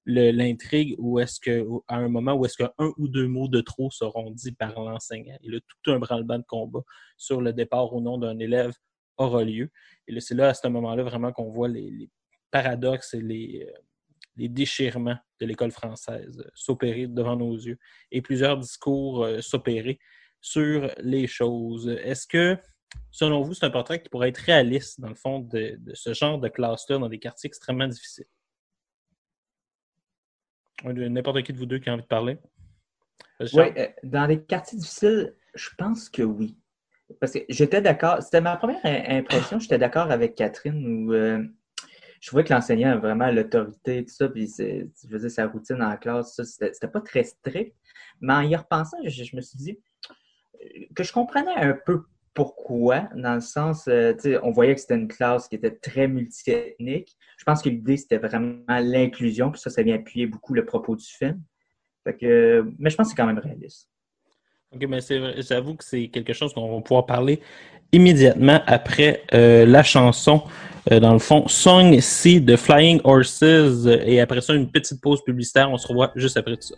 le- l'intrigue où est-ce que, à un moment où est-ce qu'un ou deux mots de trop seront dits par l'enseignant. Et là, tout un branle-bas de combat sur le départ ou non d'un élève aura lieu. Et c'est là, à ce moment-là, vraiment qu'on voit les, paradoxes et les, les déchirements de l'école française euh, s'opérer devant nos yeux et plusieurs discours euh, s'opérer sur les choses. Est-ce que, selon vous, c'est un portrait qui pourrait être réaliste, dans le fond, de, de ce genre de classe-là dans des quartiers extrêmement difficiles? N'importe qui de vous deux qui a envie de parler? Oui, euh, dans les quartiers difficiles, je pense que oui. Parce que j'étais d'accord, c'était ma première im- impression, j'étais d'accord avec Catherine où euh, je trouvais que l'enseignant a vraiment l'autorité, tout ça, puis je veux dire, sa routine en classe, ça, c'était pas très strict. Mais en y repensant, je, me suis dit euh, que je comprenais un peu pourquoi, dans le sens, euh, on voyait que c'était une classe qui était très multiethnique. Je pense que l'idée, c'était vraiment l'inclusion, puis ça, ça vient appuyer beaucoup le propos du film. Fait que, mais je pense que c'est quand même réaliste. OK, mais vrai, j'avoue que c'est quelque chose qu'on va pouvoir parler immédiatement après euh, la chanson, euh, dans le fond, Song C de Flying Horses, et après ça, une petite pause publicitaire. On se revoit juste après tout ça.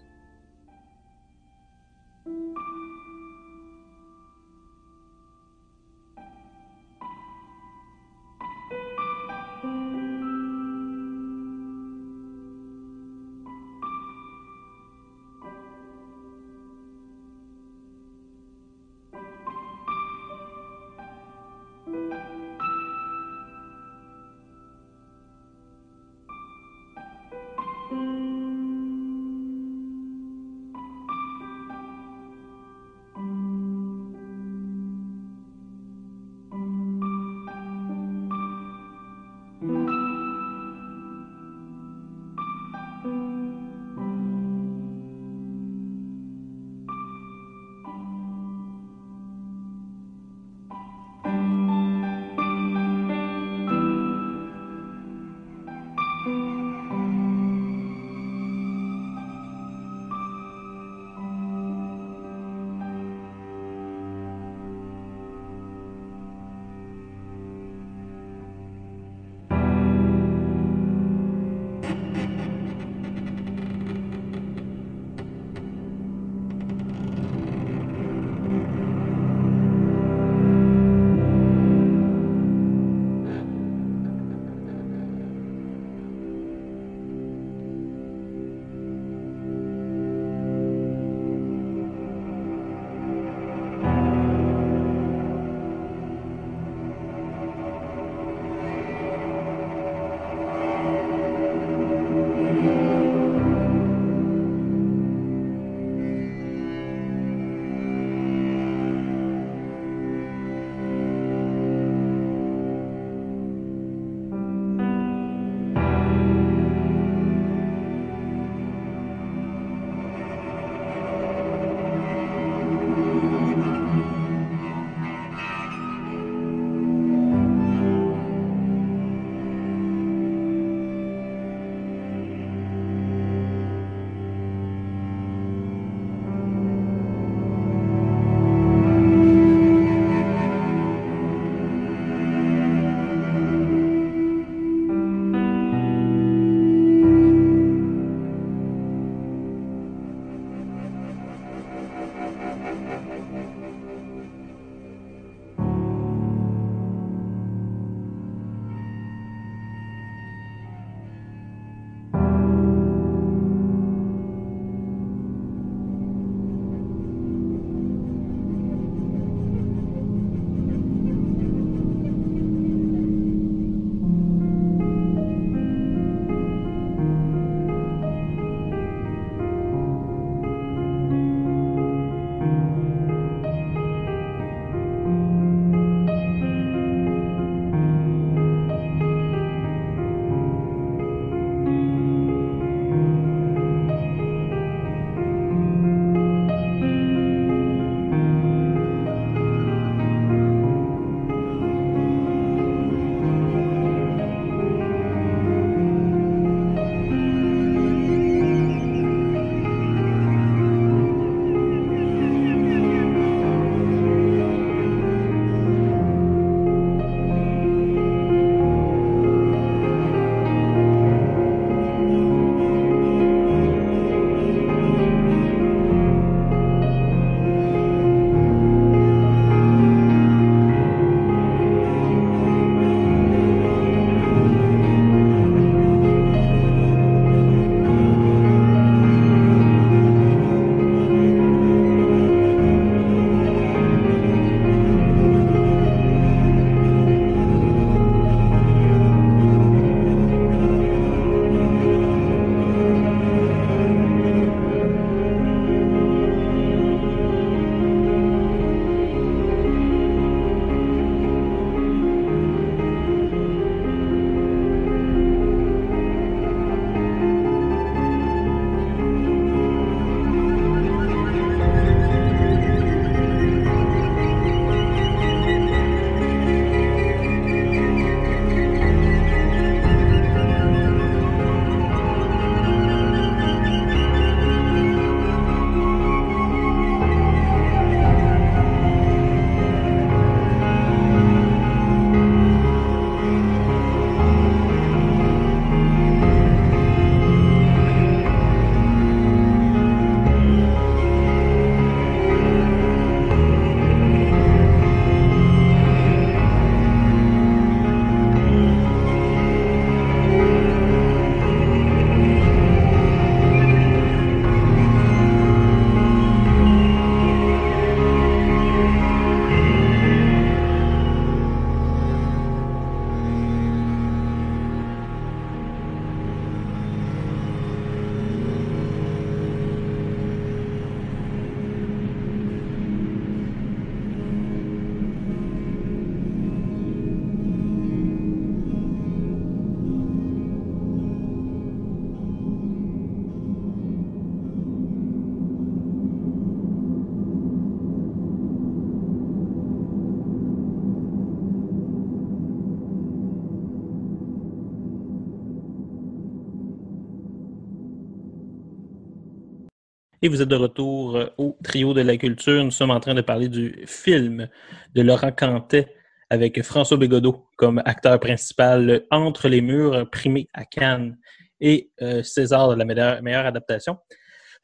Vous êtes de retour euh, au Trio de la Culture. Nous sommes en train de parler du film de Laurent Cantet avec François Bégodeau comme acteur principal Entre les murs, primé à Cannes et euh, César de la meilleure, adaptation.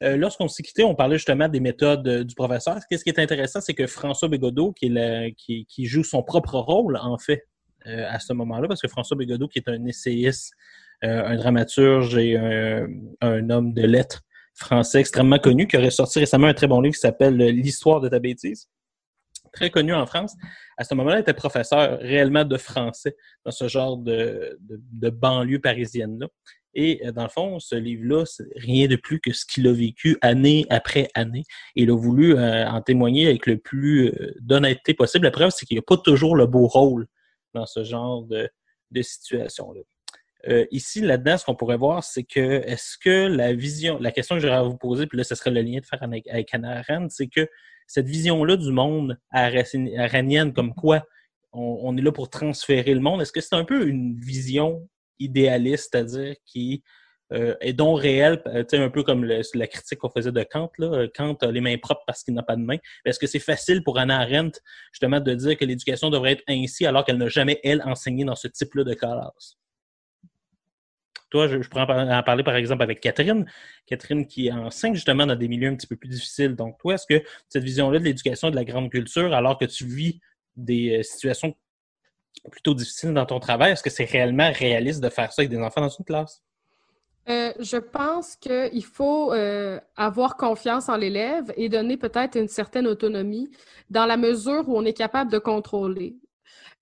Euh, Lorsqu'on s'est quitté, on parlait justement des méthodes euh, du professeur. Qu'est-ce qui est intéressant, c'est que François Bégodeau, qui, est joue son propre rôle, en fait, euh, à ce moment-là, parce que François Bégodeau, qui est un essayiste, euh, un dramaturge et un homme de lettres français extrêmement connu, qui aurait sorti récemment un très bon livre qui s'appelle L'histoire de ta bêtise. Très connu en France. À ce moment-là, il était professeur réellement de français dans ce genre de, de, banlieue parisienne-là. Et euh, dans le fond, ce livre-là, c'est rien de plus que ce qu'il a vécu année après année. Il a voulu euh, en témoigner avec le plus euh, d'honnêteté possible. La preuve, c'est qu'il n'y a pas toujours le beau rôle dans ce genre de, de situation-là. Euh, ici, là-dedans, ce qu'on pourrait voir, c'est que est-ce que la vision, la question que j'aurais à vous poser, puis là, ce serait le lien de faire avec, avec Hannah Arendt, c'est que cette vision-là du monde aranienne, comme quoi on, est là pour transférer le monde, est-ce que c'est un peu une vision idéaliste, c'est-à-dire qui euh, est donc réelle, euh, un peu comme la critique qu'on faisait de Kant, là, euh, Kant a les mains propres parce qu'il n'a pas de mains. Est-ce que c'est facile pour Hannah Arendt, justement, de dire que l'éducation devrait être ainsi alors qu'elle n'a jamais, elle, enseigné dans ce type-là de classe? Toi, je, pourrais en parler par exemple avec Catherine. Catherine qui enseigne justement dans des milieux un petit peu plus difficiles. Donc, toi, est-ce que cette vision-là de l'éducation et de la grande culture, alors que tu vis des euh, situations plutôt difficiles dans ton travail, est-ce que c'est réellement réaliste de faire ça avec des enfants dans une classe? Euh, je pense qu'il faut euh, avoir confiance en l'élève et donner peut-être une certaine autonomie dans la mesure où on est capable de contrôler.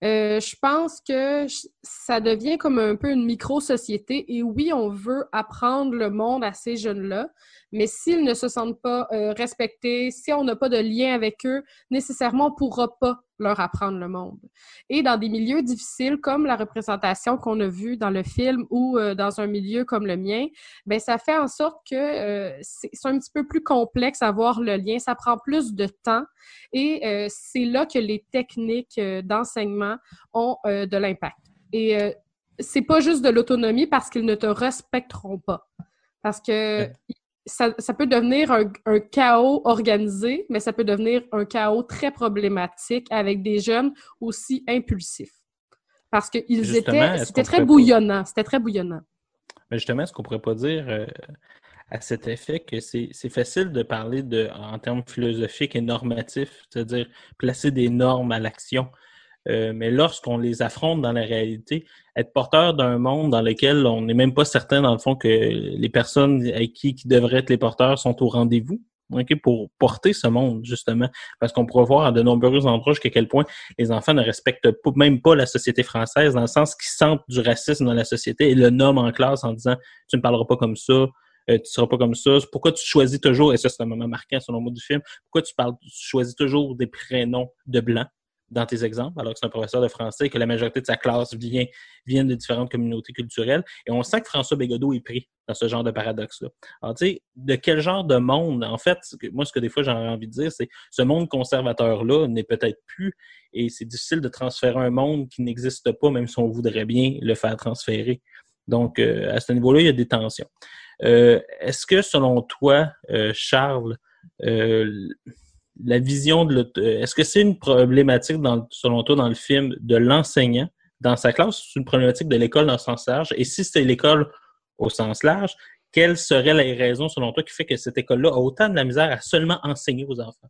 Euh, je pense que ça devient comme un peu une micro-société et oui, on veut apprendre le monde à ces jeunes-là, mais s'ils ne se sentent pas euh, respectés, si on n'a pas de lien avec eux, nécessairement, on ne pourra pas leur apprendre le monde. Et dans des milieux difficiles comme la représentation qu'on a vue dans le film ou euh, dans un milieu comme le mien, ben ça fait en sorte que c'est un petit peu plus complexe à voir le lien, ça prend plus de temps et c'est là que les techniques euh, ont euh, de l'impact. Et euh, c'est pas juste de l'autonomie parce qu'ils ne te respecteront pas. Parce que Ouais. ça, ça peut devenir un, un chaos organisé, mais ça peut devenir un chaos très problématique avec des jeunes aussi impulsifs. Parce qu'ils étaient, c'était très pas- bouillonnant, c'était très bouillonnant. Mais justement, est-ce qu'on pourrait pas dire euh, à cet effet que c'est c'est facile de parler de, en termes philosophiques et normatifs, c'est-à-dire placer des normes à l'action? Euh, mais lorsqu'on les affronte dans la réalité, être porteur d'un monde dans lequel on n'est même pas certain, dans le fond, que les personnes avec qui, qui devraient être les porteurs sont au rendez-vous, ok, pour porter ce monde, justement. Parce qu'on pourra voir à de nombreux endroits jusqu'à quel point les enfants ne respectent même pas la société française, dans le sens qu'ils sentent du racisme dans la société et le nomment en classe en disant Tu ne parleras pas comme ça, euh, tu seras pas comme ça. Pourquoi tu choisis toujours, et ça c'est un moment marquant selon moi du film, pourquoi tu parles, tu choisis toujours des prénoms de blancs? Dans tes exemples, alors que c'est un professeur de français et que la majorité de sa classe vient, viennent de différentes communautés culturelles. Et on sent que François Bégodeau est pris dans ce genre de paradoxe-là. Alors, tu de quel genre de monde, en fait, moi, ce que des fois j'ai envie de dire, c'est ce monde conservateur-là n'est peut-être plus, et c'est difficile de transférer un monde qui n'existe pas, même si on voudrait bien le faire transférer. Donc, euh, à ce niveau-là, il y a des tensions. Euh, Est-ce que, selon toi, euh, Charles, la vision de euh, Est-ce que c'est une problématique, dans, selon toi, dans le film, de l'enseignant dans sa classe ou c'est une problématique de l'école dans le sens large? Et si c'est l'école au sens large, quelles seraient les raisons, selon toi, qui fait que cette école-là a autant de la misère à seulement enseigner aux enfants?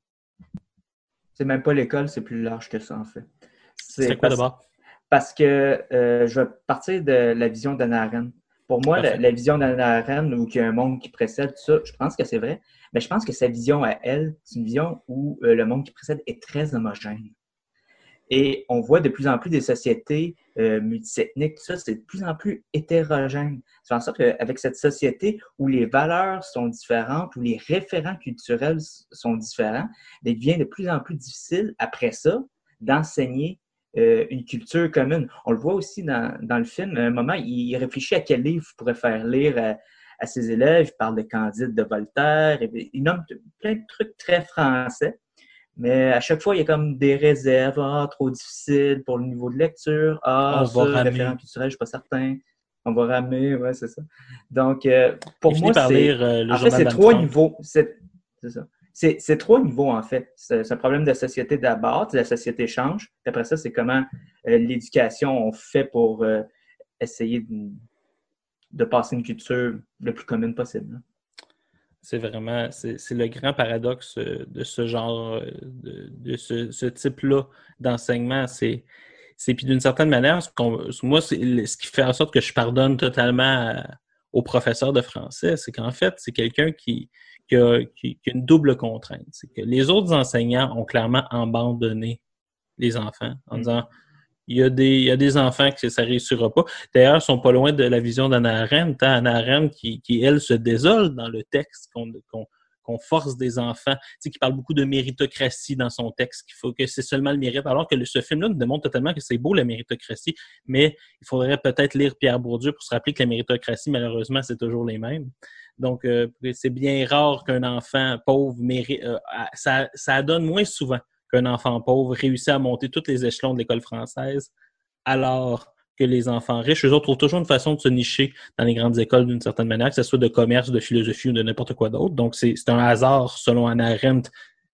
C'est même pas l'école, c'est plus large que ça, en fait. C'est quoi d'abord? Parce que euh, je vais partir de la vision d'Anna Arendt. Pour moi, la, vision d'Anna Arendt, où il y a un monde qui précède, tout ça, je pense que c'est vrai. Mais je pense que sa vision à elle, c'est une vision où euh, le monde qui précède est très homogène. Et on voit de plus en plus des sociétés euh, multiethniques, tout ça, c'est de plus en plus hétérogène. C'est en sorte qu'avec cette société où les valeurs sont différentes, où les référents culturels sont différents, il devient de plus en plus difficile, après ça, d'enseigner euh, une culture commune. On le voit aussi dans, dans le film. À un moment, il réfléchit à quel livre il pourrait faire lire à, à ses élèves. Il parle de Candide, de Voltaire. et il nomme plein de trucs très français. Mais à chaque fois, il y a comme des réserves. Ah, trop difficile pour le niveau de lecture. Ah, On ça, référent culturel, je suis pas certain. On va ramer, ouais, c'est ça. Donc, euh, pour Il moi, c'est... euh, En fait, c'est trois niveaux. C'est ça. C'est trois niveaux, en fait. C'est un problème de société d'abord. La société change. Puis après ça, c'est comment euh, l'éducation on fait pour essayer de, de passer une culture le plus commune possible. hein. C'est vraiment, c'est le grand paradoxe euh, de ce genre, euh, de, de ce, ce type-là d'enseignement. C'est, puis d'une certaine manière, ce moi, ce qui fait en sorte que je pardonne totalement à- au professeur de français, c'est qu'en fait, c'est quelqu'un qui, qui- qui a une double contrainte. C'est que les autres enseignants ont clairement abandonné les enfants en Mm. disant il y, a des, enfants que ça réussira pas. D'ailleurs, ils sont pas loin de la vision d'Anna Arendt. hein. Anna Arendt qui, elle, se désole dans le texte qu'on force des enfants, tu qui parle beaucoup de méritocratie dans son texte, qu'il faut que c'est seulement le mérite, alors que ce film-là nous démontre totalement que c'est beau la méritocratie, mais il faudrait peut-être lire Pierre Bourdieu pour se rappeler que la méritocratie, malheureusement, c'est toujours les mêmes. Donc, euh, c'est bien rare qu'un enfant pauvre mérite. euh, ça, ça donne moins souvent qu'un enfant pauvre réussit à monter tous les échelons de l'école française, alors que les enfants riches, eux autres trouvent toujours une façon de se nicher dans les grandes écoles d'une certaine manière, que ce soit de commerce, de philosophie ou de n'importe quoi d'autre. Donc, c'est un hasard selon Anna Arendt.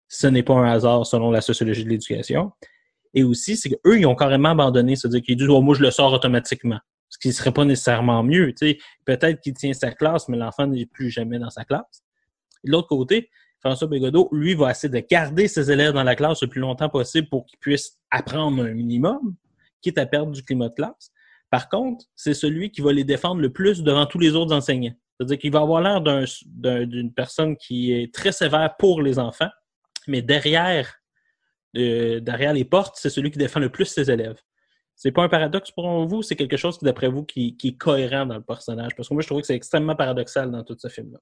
Ce n'est pas un hasard selon la sociologie de l'éducation. Et aussi, c'est qu'eux, ils ont carrément abandonné, c'est-à-dire qu'ils disent, oh, moi, je le sors automatiquement. Ce qui ne serait pas nécessairement mieux. Peut-être qu'il tient sa classe, mais l'enfant n'est plus jamais dans sa classe. De l'autre côté, François Bégodeau, lui, va essayer de garder ses élèves dans la classe le plus longtemps possible pour qu'ils puissent apprendre un minimum, quitte à perdre du climat de classe. Par contre, c'est celui qui va les défendre le plus devant tous les autres enseignants. C'est-à-dire qu'il va avoir l'air d'un- d'un- d'une personne qui est très sévère pour les enfants, mais derrière, euh, derrière les portes, c'est celui qui défend le plus ses élèves. C'est pas un paradoxe pour vous, c'est quelque chose qui, d'après vous, qui, qui est cohérent dans le personnage? Parce que moi, je trouve que c'est extrêmement paradoxal dans tout ce film-là.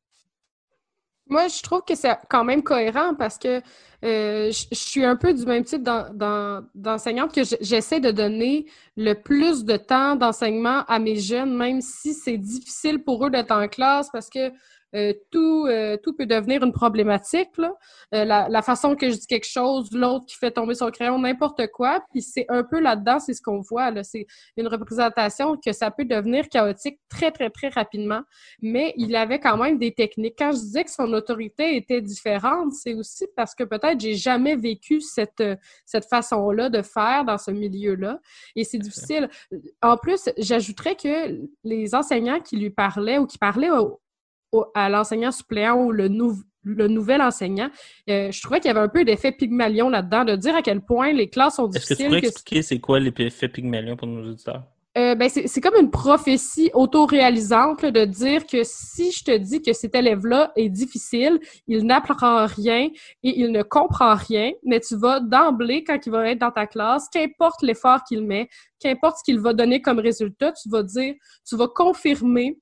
Moi, je trouve que c'est quand même cohérent parce que euh, je suis un peu du même type d'en- d'en- d'enseignante que je- j'essaie de donner le plus de temps d'enseignement à mes jeunes, même si c'est difficile pour eux d'être en classe parce que euh, tout, euh, tout peut devenir une problématique. Là. Euh, la, la façon que je dis quelque chose, l'autre qui fait tomber son crayon, n'importe quoi. Puis c'est un peu là-dedans, c'est ce qu'on voit. là. C'est une représentation que ça peut devenir chaotique très, très, très rapidement mais il avait quand même des techniques. Quand je disais que son autorité était différente, c'est aussi parce que peut-être j'ai jamais vécu cette, cette façon-là de faire dans ce milieu-là. Et c'est difficile. En plus, j'ajouterais que les enseignants qui lui parlaient ou qui parlaient au- au- à l'enseignant suppléant ou le, nou- le nouvel enseignant, euh, je trouvais qu'il y avait un peu d'effet Pygmalion là-dedans, de dire à quel point les classes sont Est-ce que tu difficiles. pourrais que- expliquer c'est quoi l'effet Pygmalion pour nos auditeurs? euh, ben c'est c'est comme une prophétie autoréalisante là, de dire que si je te dis que cet élève-là est difficile, il n'apprend rien et il ne comprend rien, mais tu vas d'emblée, quand il va être dans ta classe, qu'importe l'effort qu'il met, qu'importe ce qu'il va donner comme résultat, tu vas dire, tu vas confirmer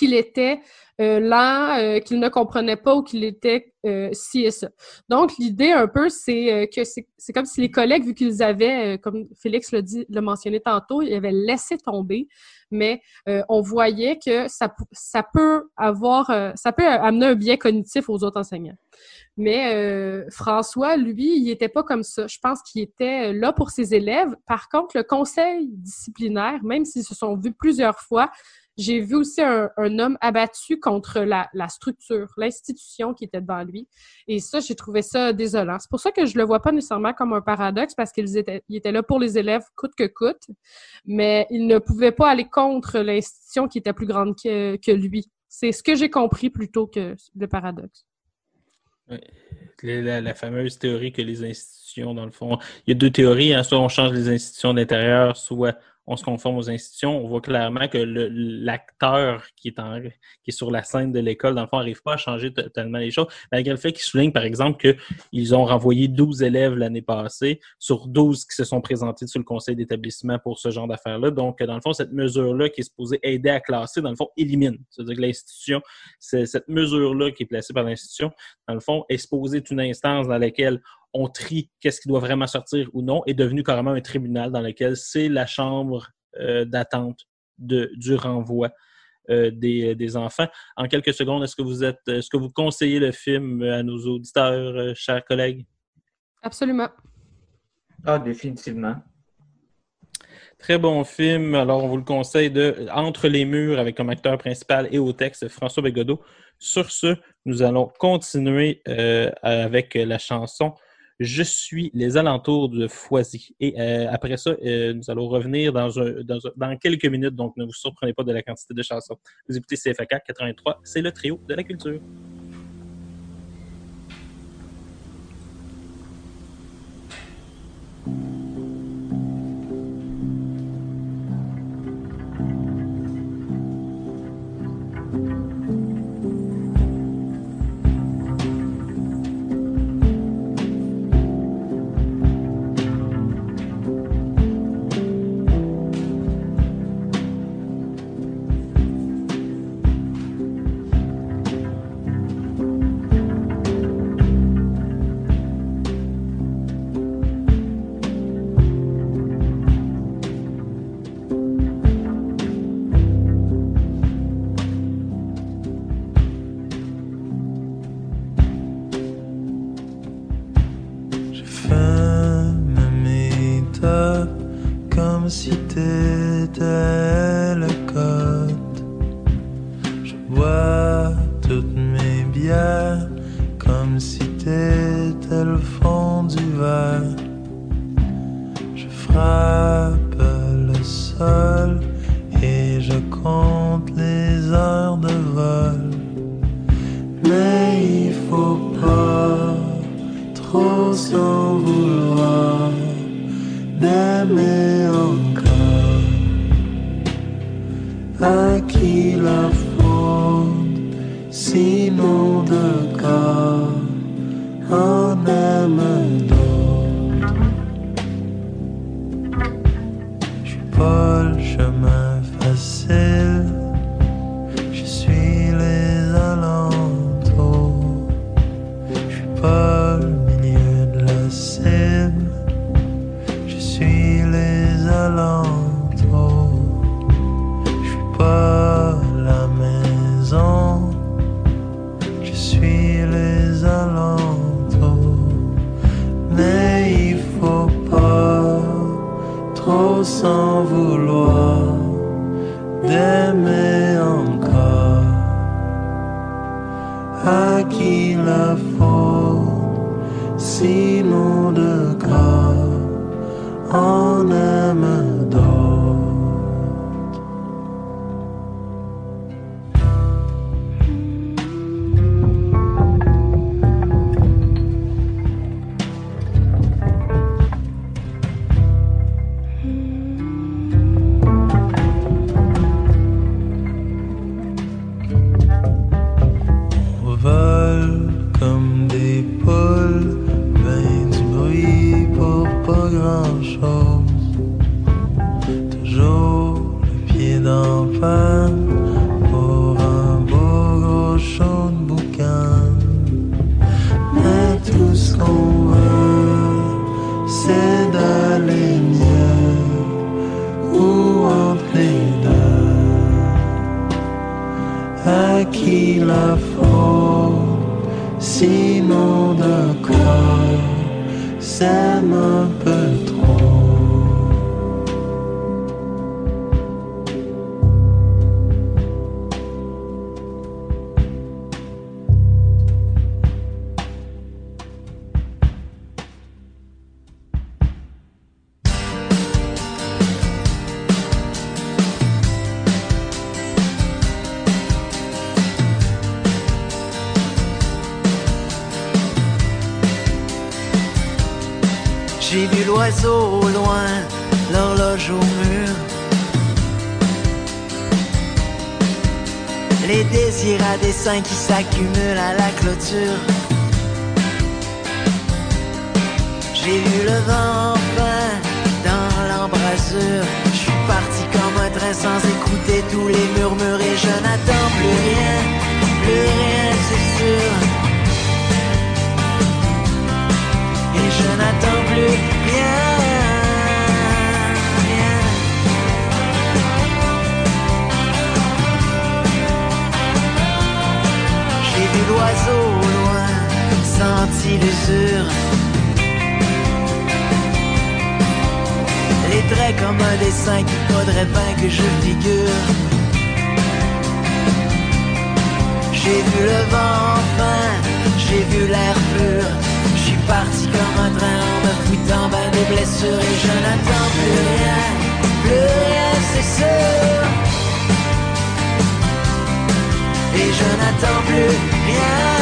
qu'il était euh, lent, euh, qu'il ne comprenait pas ou qu'il était euh, ci et ça. Donc, l'idée un peu, c'est que c'est comme si les collègues, vu qu'ils avaient, comme Félix l'a dit, mentionné tantôt, ils avaient laissé tomber, mais on voyait que ça, peut avoir, ça peut amener un biais cognitif aux autres enseignants. Mais François, lui, il était pas comme ça. Je pense qu'il était là pour ses élèves. Par contre, le conseil disciplinaire, même s'ils se sont vus plusieurs fois, j'ai vu aussi un, homme abattu contre la, structure, l'institution qui était devant lui. Et ça, j'ai trouvé ça désolant. C'est pour ça que je le vois pas nécessairement comme un paradoxe, parce qu'ils étaient, ils étaient là pour les élèves coûte que coûte, mais ils ne pouvaient pas aller contre l'institution qui était plus grande que, lui. C'est ce que j'ai compris plutôt que le paradoxe. La- la fameuse théorie que les institutions, dans le fond, il y a deux théories, hein, soit on change les institutions d'intérieur, soit on se conforme aux institutions. On voit clairement que l'acteur qui est en, qui est sur la scène de l'école, dans le fond, n'arrive pas à changer totalement les choses, malgré le fait qu'il souligne, par exemple, qu'ils ont renvoyé 12 élèves l'année passée sur 12 qui se sont présentés sur le conseil d'établissement pour ce genre d'affaires-là. Donc, dans le fond, cette mesure-là qui est supposée aider à classer, dans le fond, élimine. C'est-à-dire que l'institution, c'est cette mesure-là qui est placée par l'institution, dans le fond, est être une instance dans laquelle on trie qu'est-ce qui doit vraiment sortir ou non, est devenu carrément un tribunal dans lequel c'est la chambre euh, d'attente du renvoi euh, des, des enfants. En quelques secondes, est-ce que vous êtes, est-ce que vous conseillez le film à nos auditeurs, euh, chers collègues? Absolument. Ah, définitivement. Très bon film. Alors, on vous le conseille de Entre les murs avec comme acteur principal et au texte François Bégodeau. Sur ce, nous allons continuer euh, avec euh, la chanson Je suis les alentours de Foisy. Et euh, après ça, nous allons revenir dans, dans, quelques minutes, donc ne vous surprenez pas de la quantité de chansons. Vous écoutez CFAK 83, c'est le trio de la culture. femme m'étape comme si t'étais sanki sakin Les traits comme un dessin qu'il faudrait bien que je figure. J'ai vu le vent enfin, j'ai vu l'air pur. J'suis parti comme un train en me foutant ben des blessures et je n'attends plus rien, plus rien c'est sûr. Et je n'attends plus rien.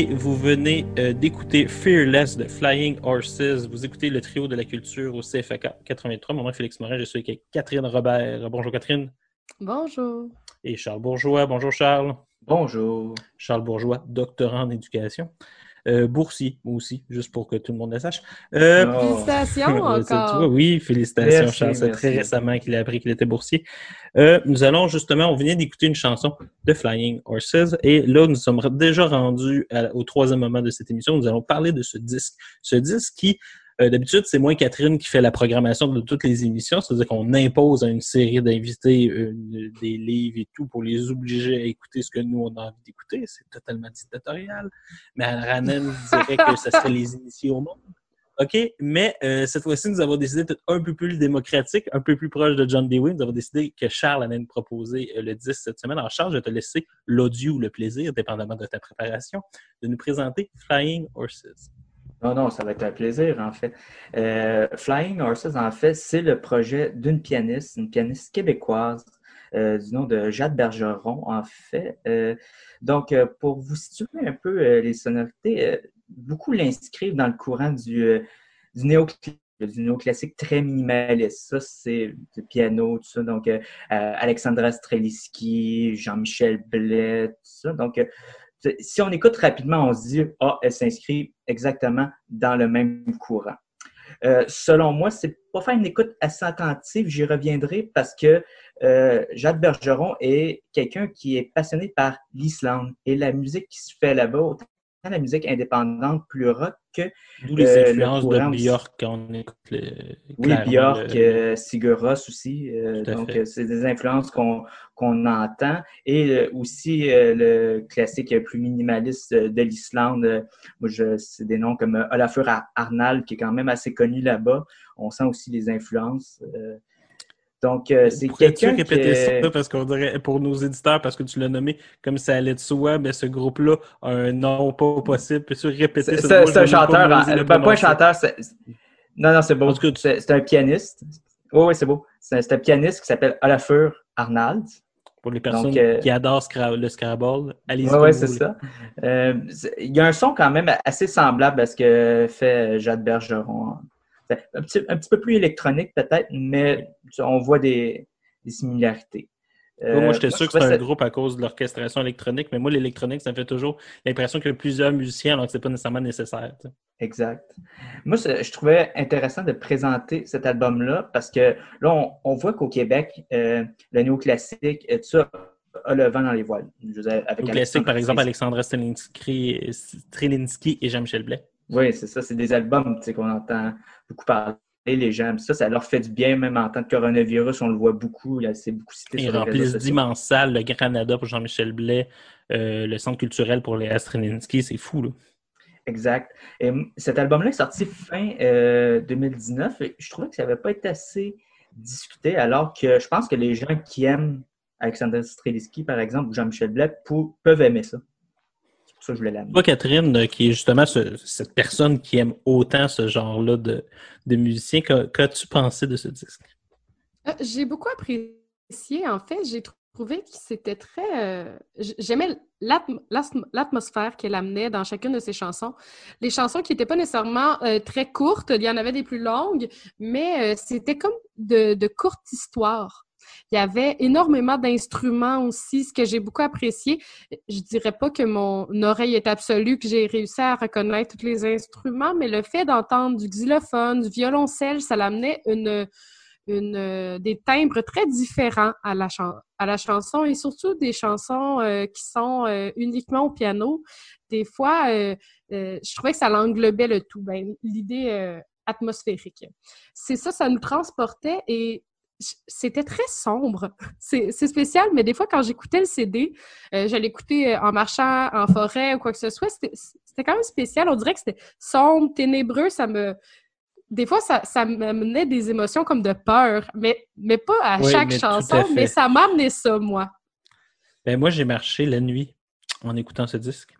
Et vous venez euh, d'écouter Fearless de Flying Horses. Vous écoutez le trio de la culture au CFAK 83. Mon nom est Félix Morin, je suis avec Catherine Robert. Bonjour Catherine. Bonjour. Et Charles Bourgeois. Bonjour Charles. Bonjour. Charles Bourgeois, doctorant en éducation. Euh, boursier aussi, juste pour que tout le monde le sache. Euh, Oh. Félicitations encore. oui, félicitations, Merci, Charles. C'est très récemment qu'il a appris qu'il était boursier. Euh, nous allons justement, on vient d'écouter une chanson de Flying Horses et là, nous sommes déjà rendus à- au troisième moment de cette émission. Nous allons parler de ce disque. Ce disque qui, euh, d'habitude, c'est moi, Catherine, qui fait la programmation de toutes les émissions. C'est-à-dire qu'on impose à une série d'invités des livres et tout pour les obliger à écouter ce que nous, on a envie d'écouter. C'est totalement dictatorial. Mais Ranen dirait que ce serait les initiés au monde. OK, mais euh, cette fois-ci, nous avons décidé d'être un peu plus démocratique, un peu plus proche de John Dewey. Nous avons décidé que Charles allait nous proposer euh, le 10 cette semaine. Charles, je vais te laisser l'audio ou le plaisir, dépendamment de ta préparation, de nous présenter Flying Horses. Non, non, ça va être un plaisir, en fait. Euh, Flying Horses, en fait, c'est le projet d'une pianiste, une pianiste québécoise euh, du nom de Jade Bergeron, en fait. Euh, donc, pour vous situer un peu les sonorités, beaucoup l'inscrivent dans le courant du, du néoclassique très minimaliste. Ça, c'est le piano, tout ça. Donc, Alexandra Streliski, Jean-Michel Blais, tout ça. Donc, si on écoute rapidement, on se dit, ah, elle s'inscrit exactement dans le même courant. Euh, selon moi, c'est pas faire une écoute assez attentive, j'y reviendrai parce que euh, Jacques Bergeron est quelqu'un qui est passionné par l'Islande et la musique qui se fait là-bas, la musique indépendante, plus rock que D'où les Euh, le influences de. Björk quand on écoute le. oui, Björk, le- euh, Sigur Rós aussi. euh, donc, c'est des influences qu'on qu'on entend. Et aussi le classique plus minimaliste de l'Islande. moi, je- c'est des noms comme Olafur Ar- Arnald, qui est quand même assez connu là-bas. On sent aussi les influences. Donc, euh, c'est quelqu'un qui... répéter ça parce qu'on dirait pour nos éditeurs, parce que tu l'as nommé comme ça allait de soi, mais ce groupe-là a un nom pas possible. Peux-tu répéter ça? c'est- un pas chanteur. hein, ben, pas un chanteur. Non, non, c'est beau. Tu- C'est un pianiste. Oui, oui, c'est beau. C'est un pianiste qui s'appelle Olafur Arnald. Pour les personnes Donc, euh, qui adorent Scra- le Scrabble, allez-y. Oui, ouais, c'est ça. Euh, il y a un son quand même assez semblable à ce que fait Jade Bergeron. Un petit, un petit peu plus électronique peut-être, mais on voit des, des similarités. Euh, moi, j'étais sûr que c'était un groupe à cause de l'orchestration électronique, mais moi, l'électronique, ça me fait toujours l'impression qu'il y a plusieurs musiciens alors que c'est pas nécessairement nécessaire. Exact. Moi, je trouvais intéressant de présenter cet album-là parce que là, on, on voit qu'au Québec, euh, le néoclassique, tout ça, a le vent dans les voiles. Je veux dire, avec Au classique, par exemple, Alexandra Strelinski, Strelinski et Jean-Michel Blais. Oui, c'est ça. C'est des albums tu sais, qu'on entend beaucoup parler, les gens. Ça, ça leur fait du bien, même en temps de coronavirus, on le voit beaucoup. C'est beaucoup cité Ils sur remplissent d'immenses salles, le Granada pour Jean-Michel Blais, euh, le Centre culturel pour les Strelinski, c'est fou, là. Exact. Et cet album-là est sorti fin euh, 2019 et je trouvais que ça n'avait pas été assez discuté, alors que je pense que les gens qui aiment Alexander Streliski, par exemple, ou Jean-Michel Blais, peuvent aimer ça. Pour ça que je voulais l'amener. Toi, Catherine, euh, qui est justement ce- cette personne qui aime autant ce genre-là de, qu'a- qu'as-tu pensé de ce disque? Euh, J'ai beaucoup apprécié, en fait. J'ai trouvé que c'était très... euh, J'aimais l'atmosphère qu'elle amenait dans chacune de ses chansons. Les chansons qui n'étaient pas nécessairement euh, très courtes, il y en avait des plus longues, mais euh, c'était comme de, de courtes histoires. Il y avait énormément d'instruments aussi, ce que j'ai beaucoup apprécié. Je dirais pas que mon oreille est absolue, que j'ai réussi à reconnaître tous les instruments, mais le fait d'entendre du xylophone, du violoncelle, ça l'amenait une, une, des timbres très différents à la, à la chanson et surtout des chansons euh, qui sont euh, uniquement au piano. Des fois, euh, je trouvais que ça l'englobait le tout, ben, l'idée atmosphérique. C'est ça, ça nous transportait et c'était très sombre. C'est spécial, mais des fois, quand j'écoutais le CD, euh, je l'écoutais en marchant en forêt ou quoi que ce soit, c'était quand même spécial. On dirait que c'était sombre, ténébreux, ça me des fois, ça, ça m'amenait des émotions comme de peur, mais, mais pas à Oui, chaque mais tout à chanson, mais ça m'amenait ça, moi. Ben, moi, j'ai marché la nuit en écoutant ce disque.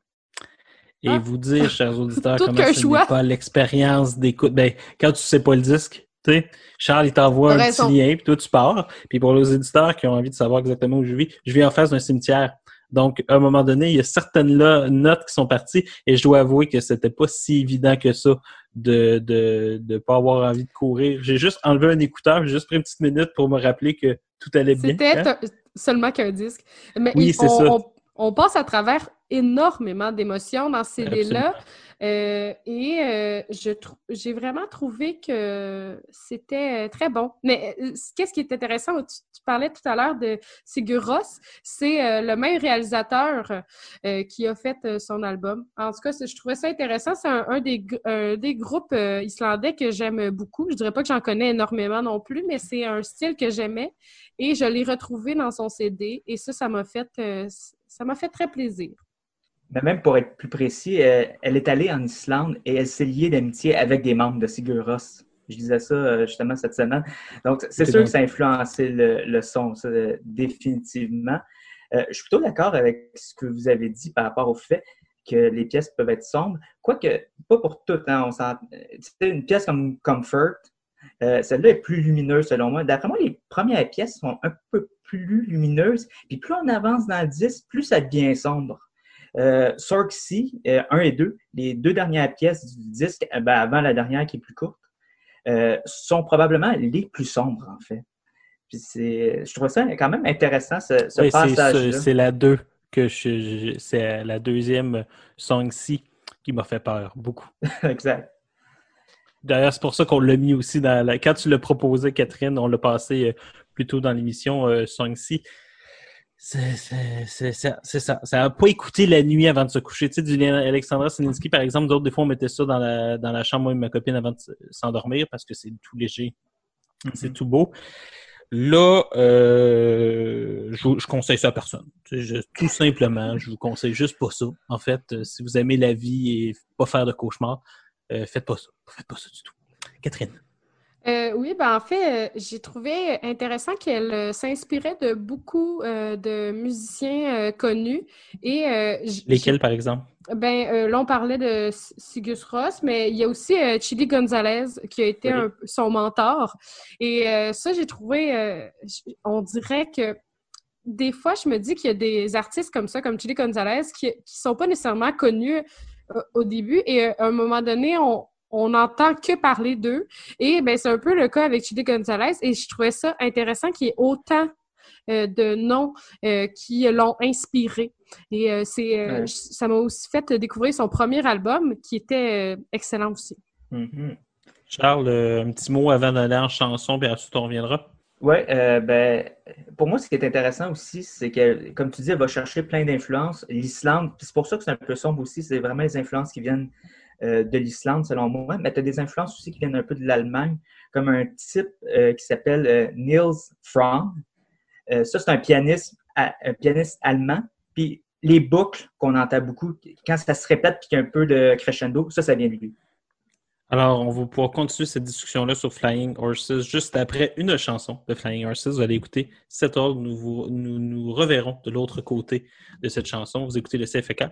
Et Ah. vous dire, chers auditeurs, comment ce n'est pas l'expérience d'écoute. Ben, quand tu sais pas le disque, tu sais, Charles, il t'envoie un raison. petit lien, puis toi, tu pars. Puis pour les éditeurs qui ont envie de savoir exactement où je vis, je vis en face d'un cimetière Donc, à un moment donné, il y a certaines là, notes qui sont parties et je dois avouer que c'était pas si évident que ça de de de pas avoir envie de courir. J'ai juste enlevé un écouteur, j'ai juste pris une petite minute pour me rappeler que tout allait bien. C'était hein? seulement qu'un disque. Mais Oui, c'est ça. on- on passe à travers énormément d'émotions dans ce CD-là. Euh, et euh, je j'ai vraiment trouvé que c'était euh, très bon. Mais euh, qu'est-ce qui est intéressant, tu, tu parlais tout à l'heure de Sigur Rós, c'est le même réalisateur qui a fait son album. En tout cas, je trouvais ça intéressant. C'est un, un des, un des groupes islandais que j'aime beaucoup. Je dirais pas que j'en connais énormément non plus, mais c'est un style que j'aimais et je l'ai retrouvé dans son CD et ça, ça m'a fait, ça m'a fait très plaisir. Mais même pour être plus précis, euh, elle est allée en Islande et elle s'est liée d'amitié avec des membres de Sigur Rós. Je disais ça euh, justement cette semaine. Donc, c'est sûr que ça a influencé le, le son, ça, définitivement. Euh, je suis plutôt d'accord avec ce que vous avez dit par rapport au fait que les pièces peuvent être sombres. Quoique, pas pour toutes. Hein, on une pièce comme Comfort, euh, celle-là est plus lumineuse selon moi. D'après moi, les premières pièces sont un peu plus lumineuses. Puis plus on avance dans le disque, plus ça devient sombre. Euh, Sorksy, euh, 1 et 2, les deux dernières pièces du disque, euh, ben, avant la dernière qui est plus courte, euh, sont probablement les plus sombres, en fait. Puis je trouve ça quand même intéressant, ce, ce Oui, c'est passage-là. c'est la 2 que je, je- c'est la deuxième song-ci qui m'a fait peur beaucoup. exact. D'ailleurs, c'est pour ça qu'on l'a mis aussi dans la... Quand tu l'as proposé, Catherine, on l'a passé euh, plus tôt dans l'émission euh, Song-ci. C'est c'est- c'est- ça. Ça n'a pas écouté la nuit avant de se coucher. Tu sais, du Alexandra Selinsky, par exemple, d'autres, des fois, on mettait ça dans la, dans la chambre, moi et ma copine, avant de s'endormir parce que c'est tout léger. C'est tout beau. Là, euh, je, je conseille ça à personne. Je- tout simplement, je vous conseille juste pas ça. En fait, euh, si vous aimez la vie et pas faire de cauchemars, euh, faites pas ça. Faites pas ça du tout. Catherine. Euh, oui, ben en fait, euh, j'ai trouvé intéressant qu'elle euh, s'inspirait de beaucoup euh, de musiciens connus. Et euh, Lesquels, par exemple? Ben, euh, là, on parlait de Sigus Ross, mais il y a aussi Chili Gonzalez qui a été Oui. un- son mentor. Et euh, ça, j'ai trouvé, euh, on dirait que des fois, je me dis qu'il y a des artistes comme ça, comme Chili Gonzalez, qui qui sont pas nécessairement connus au début. Et euh, à un moment donné, on on n'entend que parler d'eux. Et ben, c'est un peu le cas avec Chili Gonzalez. Et je trouvais ça intéressant qu'il y ait autant euh, de noms euh, qui l'ont inspiré. Et euh, c'est, euh, Ouais. ça m'a aussi fait découvrir son premier album qui était euh, excellent aussi. Mhm. Charles, euh, un petit mot avant d'aller en chanson, puis ensuite on reviendra. Oui, ben, pour moi, ce qui est intéressant aussi, c'est que, comme tu dis, elle va chercher plein d'influences. L'Islande, puis c'est pour ça que c'est un peu sombre aussi, c'est vraiment les influences qui viennent euh, de l'Islande, selon moi. Mais tu as des influences aussi qui viennent un peu de l'Allemagne, comme un type euh, qui s'appelle euh, Niels Fromm. Euh, ça, c'est un pianiste, un pianiste allemand. Puis les boucles qu'on entend beaucoup, quand ça se répète puis qu'il y a un peu de crescendo, ça, ça vient de lui. Alors, on va pouvoir continuer cette discussion-là sur Flying Horses juste après une chanson de Flying Horses. Vous allez écouter cet ordre. Nous, vous- nous, nous reverrons de l'autre côté de cette chanson. Vous écoutez le CFK.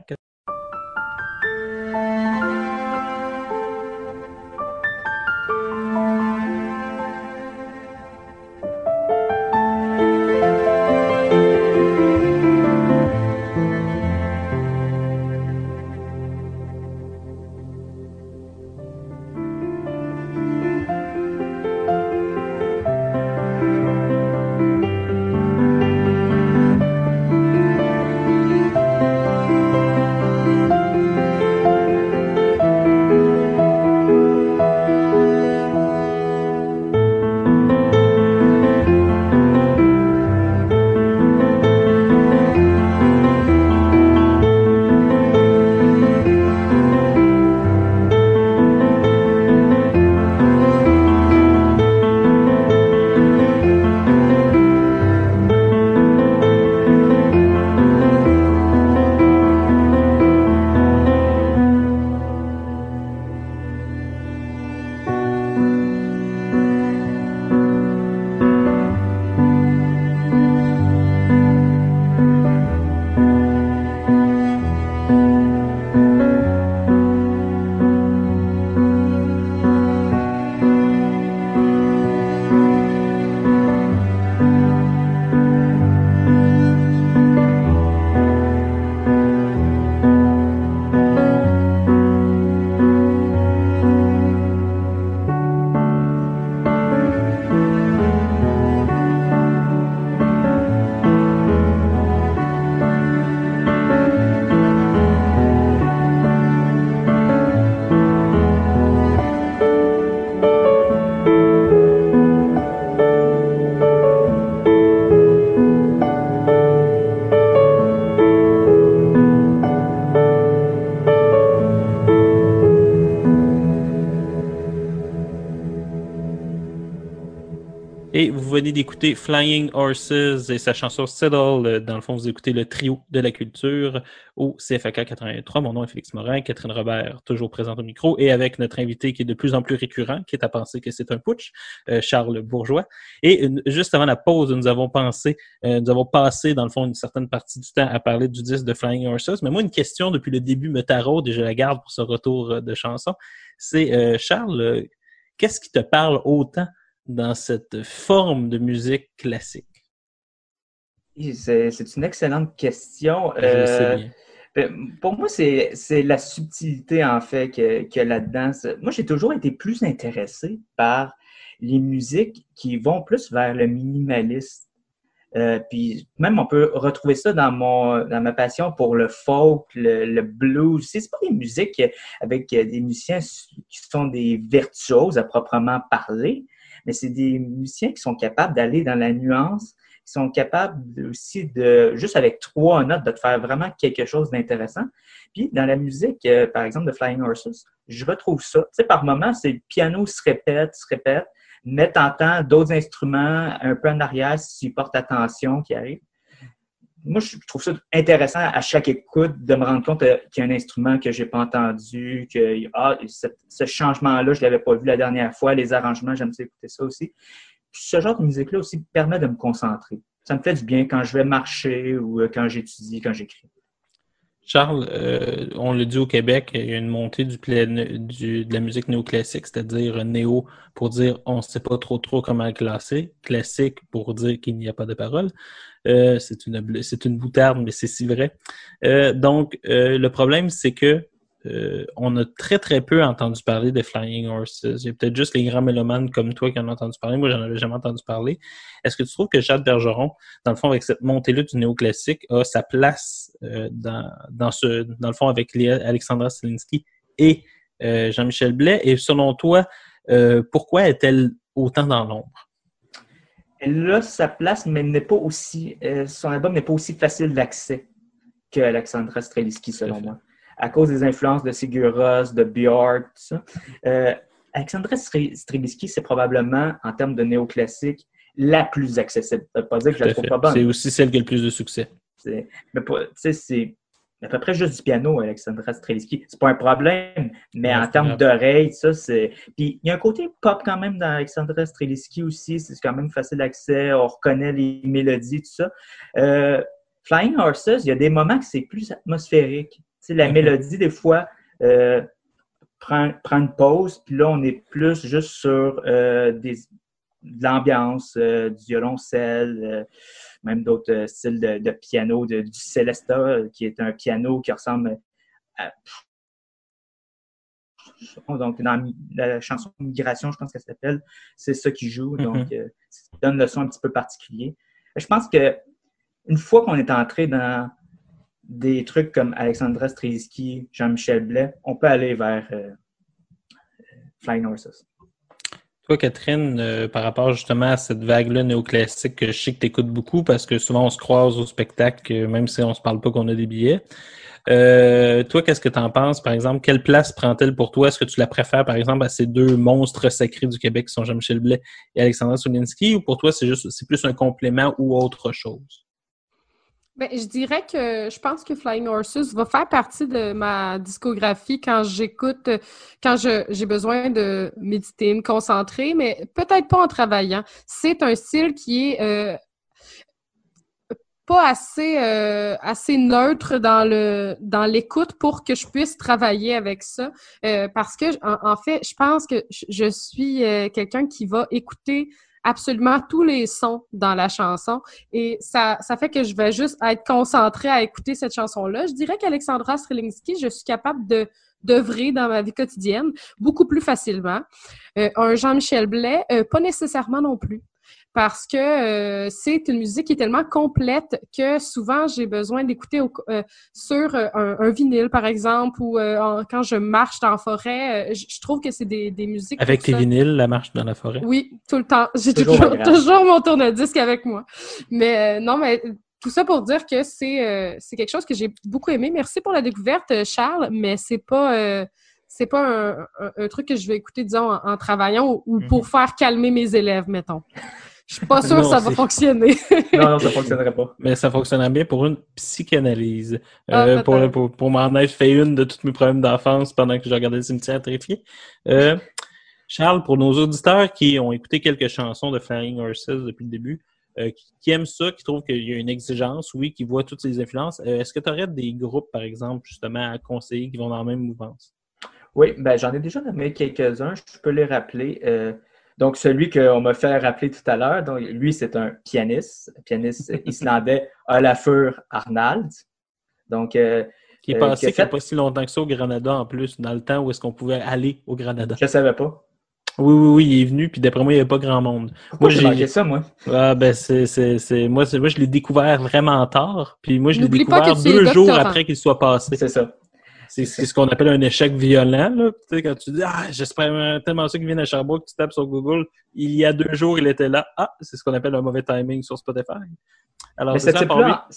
Vous venez d'écouter Flying Horses et sa chanson Settle. Euh, Dans le fond, vous écoutez le trio de la culture au CFAK 83. Mon nom est Félix Morin, Catherine Robert, toujours présente au micro, et avec notre invité qui est de plus en plus récurrent, qui est à penser que c'est un putsch, euh, Charles Bourgeois. Et juste avant la pause, nous avons pensé, euh, nous avons passé, dans le fond, une certaine partie du temps à parler du disque de Flying Horses. Mais moi, une question depuis le début me taraude et je la garde pour ce retour de chanson. C'est, Charles, qu'est-ce qui te parle autant dans cette forme de musique classique? C'est une excellente question. Je le sais Euh, bien. ben, pour moi, c'est la subtilité, en fait, que- a là-dedans. Moi, j'ai toujours été plus intéressé par les musiques qui vont plus vers le minimalisme. Euh, puis même, on peut retrouver ça dans, mon, dans ma passion pour le folk, le, le blues. C'est pas des musiques avec des musiciens qui sont des virtuoses à proprement parler, mais c'est des musiciens qui sont capables d'aller dans la nuance, qui sont capables aussi de, juste avec trois notes, de te faire vraiment quelque chose d'intéressant. Puis dans la musique, euh, par exemple, de Flying Horses, je retrouve ça. Tu sais, par moments, c'est le piano se répète, se répète, mais t'entends d'autres instruments un peu en arrière si tu portes attention qui arrivent. Moi, je trouve ça intéressant à chaque écoute de me rendre compte euh, qu'il y a un instrument que j'ai pas entendu, que ah, ce, changement-là, je l'avais pas vu la dernière fois, les arrangements, j'aime ça écouter ça aussi. Puis ce genre de musique-là aussi permet de me concentrer. Ça me fait du bien quand je vais marcher ou euh, quand j'étudie, quand j'écris. Charles, euh, on le dit au Québec, il y a une montée du, de la musique néoclassique, c'est-à-dire néo pour dire on ne sait pas trop trop comment le classer, classique pour dire qu'il n'y a pas de parole. Euh, c'est une une boutarde, mais c'est si vrai. Euh, donc, le problème, c'est que on a très très peu entendu parler de Flying Horses. Il y a peut-être juste les grands mélomanes comme toi qui en ont entendu parler. Moi, j'en avais jamais entendu parler. Est-ce que tu trouves que Jacques Bergeron, dans le fond, avec cette montée-là du néoclassique, a sa place dans, dans, ce, dans le fond avec Alexandra Stilinski et euh, Jean-Michel Blais? Et selon toi, euh, pourquoi est-elle autant dans l'ombre? Elle a sa place, mais n'est pas aussi, euh, son album n'est pas aussi facile d'accès que Alexandra Streliski, selon moi. À cause des influences de Sigur Rós, de Björk, tout ça. Euh, Alexandra Stre- Streliski, c'est probablement, en termes de néoclassique, la plus accessible. Ça veut pas dire que je la trouve fait. pas bonne. C'est aussi celle qui a le plus de succès. C'est- Mais à peu près juste du piano, Alexandra Streliski. C'est pas un problème, mais Ouais, en termes d'oreille, ça, c'est. Puis il y a un côté pop quand même dans Alexandra Streliski aussi. C'est quand même facile d'accès. On reconnaît les mélodies, tout ça. Euh, Flying Horses, il y a des moments que c'est plus atmosphérique. La Mhm. mélodie, des fois, euh, prend, prend une pause, puis là, on est plus juste sur euh, des, de l'ambiance, euh, du violoncelle, euh, même d'autres euh, styles de, de piano, de- du Celesta, qui est un piano qui ressemble à. Donc, dans la chanson Migration, je pense qu'elle s'appelle, c'est ça qui joue. Donc, euh, ça donne le son un petit peu particulier. Je pense que une fois qu'on est entré dans des trucs comme Alexandra Strelski, Jean-Michel Blais, on peut aller vers euh, Flying Horses. Toi, Catherine, euh, par rapport justement à cette vague-là néoclassique que je sais que tu beaucoup parce que souvent on se croise au spectacle, même si on se parle pas qu'on a des billets. Euh, toi, qu'est-ce que tu en penses, par exemple? Quelle place prend-elle pour toi? Est-ce que tu la préfères, par exemple, à ces deux monstres sacrés du Québec qui sont Jean-Michel Blais et Alexandra Solinski, ou pour toi, c'est juste c'est plus un complément ou autre chose? Ben, je dirais que je pense que Flying Horses va faire partie de ma discographie quand j'écoute, quand j'ai besoin de méditer, me concentrer, mais peut-être pas en travaillant. C'est un style qui est euh, pas assez, euh, assez neutre dans dans l'écoute pour que je puisse travailler avec ça. Euh, parce que, en, fait, je pense que je, suis quelqu'un qui va écouter absolument tous les sons dans la chanson. Et ça, ça fait que je vais juste être concentrée à écouter cette chanson-là. Je dirais qu'Alexandra Strelinski, je suis capable de d'œuvrer dans ma vie quotidienne beaucoup plus facilement. Euh, un Jean-Michel Blais, euh, pas nécessairement non plus. Parce que euh, c'est une musique qui est tellement complète que souvent j'ai besoin d'écouter euh, sur euh, un, un vinyle, par exemple, ou euh, en- quand je marche dans la forêt. je, je trouve que c'est des, des musiques. Avec tes ça. vinyles, la marche dans la forêt? Oui, tout le temps. J'ai Toujours toujours, agréable. toujours mon tourne-disque avec moi. Mais non, mais tout ça pour dire que c'est quelque chose que j'ai beaucoup aimé. Merci pour la découverte, Charles, mais c'est pas c'est pas un, un- un truc que je vais écouter, disons, en, en travaillant ou, ou pour faire calmer mes élèves, mettons. Je suis pas sûre Non, que ça va fonctionner. Non, non, ça fonctionnerait pas. Mais ça fonctionnerait bien pour une psychanalyse. Ah, Euh, pour, pour, pour m'en être fait une de tous mes problèmes d'enfance pendant que je regardais le cimetière terrifié. Euh, Charles, pour nos auditeurs qui ont écouté quelques chansons de Flying Horses depuis le début, euh, qui, qui aiment ça, qui trouvent qu'il y a une exigence, oui, qui voient toutes ces influences, euh, est-ce que tu aurais des groupes, par exemple, justement, à conseiller qui vont dans la même mouvance? Oui, ben, j'en ai déjà nommé quelques-uns. Je peux les rappeler. Donc, celui qu'on m'a fait rappeler tout à l'heure, donc, lui, c'est un pianiste, un pianiste islandais, Olafur Arnald. Donc, euh, Qui est Euh, passé il n'y a fait- pas si longtemps que ça au Granada en plus, dans le temps où est-ce qu'on pouvait aller au Granada. je ne savais pas. Oui, oui, oui, il est venu, puis d'après moi, il n'y avait pas grand monde. Pourquoi Moi, j'ai ça, moi? Ah ben c'est c'est c'est moi c'est moi je l'ai découvert vraiment tard puis moi je l'ai découvert deux jours après qu'il soit passé. C'est ça. C'est ce qu'on appelle un échec violent là, tu sais quand tu dis ah j'espère tellement ça qu'il vient à Sherbrooke, tu tapes sur Google, il y a deux jours il était là. Ah, c'est ce qu'on appelle un mauvais timing sur Spotify. Alors Mais ce type-là,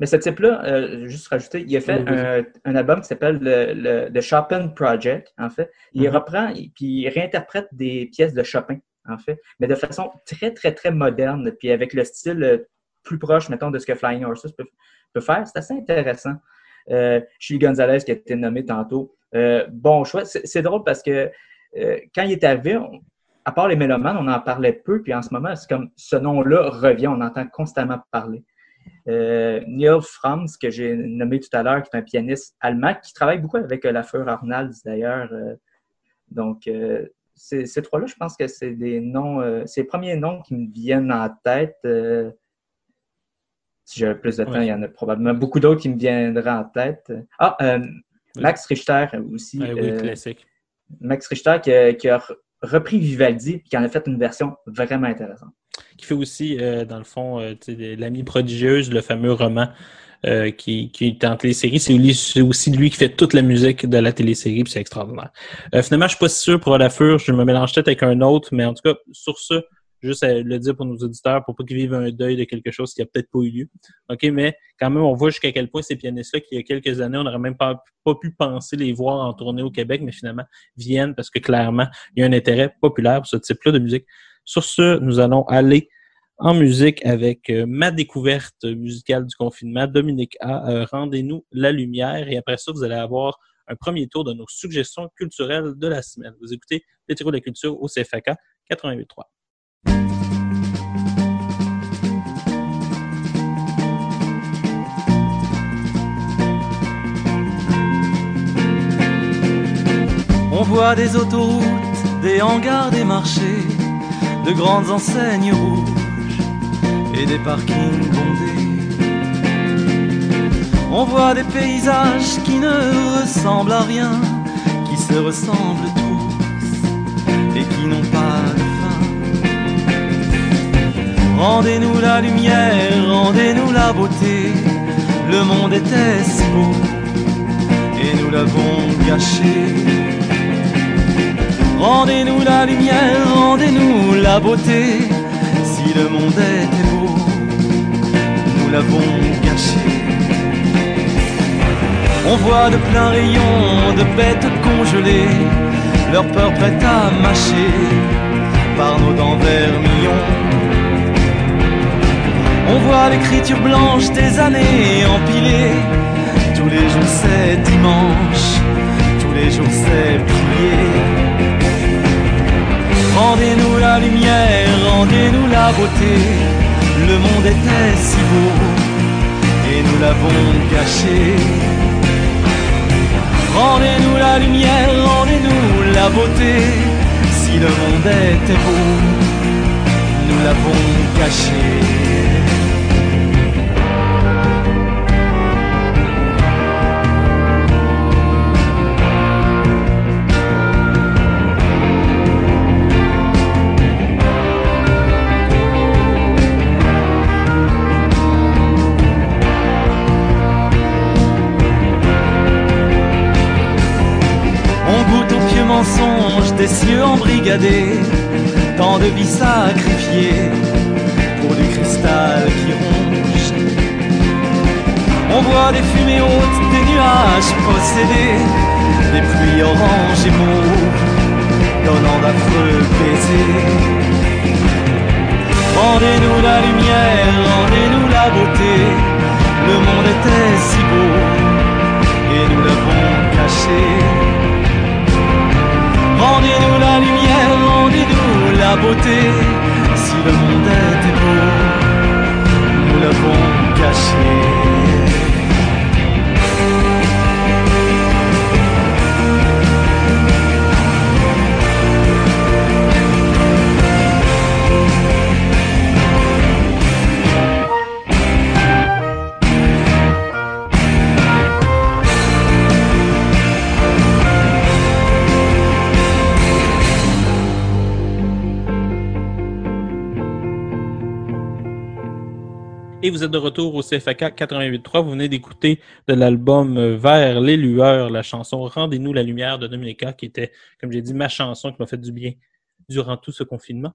mais ce type-là, euh, juste rajouter, il a fait Oui, un, un album qui s'appelle le, le- The Chopin Project, en fait. Il Mhm. reprend, et- puis il réinterprète des pièces de Chopin, en fait, mais de façon très, très, très moderne, puis avec le style euh, plus proche, mettons, de ce que Flying Horses peut, peut faire. C'est assez intéressant. Euh, Chili Gonzalez, qui a été nommé tantôt, euh, bon choix. C'est drôle parce que euh, quand il est arrivé, on- à part les mélomanes, on en parlait peu, puis en ce moment, c'est comme ce nom-là revient, on entend constamment parler. Euh, Neil Franz, que j'ai nommé tout à l'heure, qui est un pianiste allemand, qui travaille beaucoup avec euh, Lafleur Arnalds d'ailleurs. donc, ces, trois-là, je pense que c'est des noms, c'est les premiers noms qui me viennent en tête. Si j'avais plus de temps, Ouais. il y en a probablement beaucoup d'autres qui me viendraient en tête. Ah, euh, Max Richter aussi. Ah oui, euh, classique. Max Richter qui a, qui a re- repris Vivaldi et qui en a fait une version vraiment intéressante. Qui fait aussi euh, dans le fond l'ami prodigieuse, le fameux roman euh, qui, qui est en télésérie. C'est aussi lui qui fait toute la musique de la télésérie, puis c'est extraordinaire. Euh, finalement, je suis pas si sûr pour Olafur, je me mélange peut-être avec un autre, mais en tout cas, sur ça, juste à le dire pour nos auditeurs, pour pas qu'ils vivent un deuil de quelque chose qui a peut-être pas eu lieu. OK, mais quand même, on voit jusqu'à quel point ces pianistes-là, qu'il y a quelques années, on n'aurait même pas, pas pu penser les voir en tournée au Québec, mais finalement viennent parce que clairement, il y a un intérêt populaire pour ce type-là de musique. Sur ce, nous allons aller en musique avec euh, ma découverte musicale du confinement, Dominique A. Euh, Rendez-nous la lumière et après ça, vous allez avoir un premier tour de nos suggestions culturelles de la semaine. Vous écoutez Les Tiroirs de la culture au CFAK 88.3. On voit des autoroutes, des hangars, des marchés, de grandes enseignes rouges et des parkings bondés. On voit des paysages qui ne ressemblent à rien, qui se ressemblent tous et qui n'ont pas de fin. Rendez-nous la lumière, rendez-nous la beauté, le monde était si beau et nous l'avons gâché. Rendez-nous la lumière, rendez-nous la beauté. Si le monde était beau, nous l'avons gâché. On voit de pleins rayons de bêtes congelées, leur peur prête à mâcher par nos dents vermillons. On voit l'écriture blanche des années empilées. Tous les jours c'est dimanche, tous les jours c'est prier. Beauté. Le monde était si beau et nous l'avons gâché. Rendez-nous la lumière, rendez-nous la beauté. Si le monde était beau, nous l'avons gâché. Des cieux embrigadés, tant de vies sacrifiées pour du cristal qui ronge. On voit des fumées hautes, des nuages possédés, des pluies oranges et mauves, donnant d'affreux baisers. Rendez-nous la lumière, rendez-nous la beauté. Le monde était si beau et nous l'avons caché. Rendez-nous la lumière, rendez-nous la beauté? Si le monde était beau, nous l'avons caché. Vous êtes de retour au CFAK 88.3. Vous venez d'écouter de l'album euh, Vers les lueurs, la chanson Rendez-nous la lumière de Dominica, qui était, comme j'ai dit, ma chanson qui m'a fait du bien durant tout ce confinement.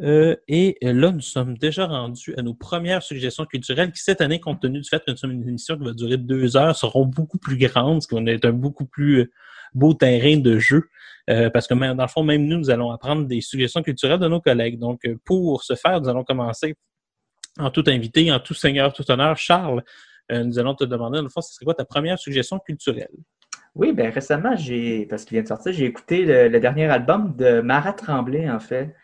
Euh, et là, nous sommes déjà rendus à nos premières suggestions culturelles qui, cette année, compte tenu du fait que nous sommes une émission qui va durer deux heures, seront beaucoup plus grandes, ce qui va être un beaucoup plus euh, beau terrain de jeu. Euh, parce que dans le fond, même nous, nous allons apprendre des suggestions culturelles de nos collègues. Donc, euh, pour ce faire, nous allons commencer en tout invité, en tout seigneur, tout honneur. Charles, euh, nous allons te demander, dans le fond, ce serait quoi ta première suggestion culturelle? Oui, ben récemment, j'ai, parce qu'il vient de sortir, j'ai écouté le, dernier album de Marat Tremblay, en fait,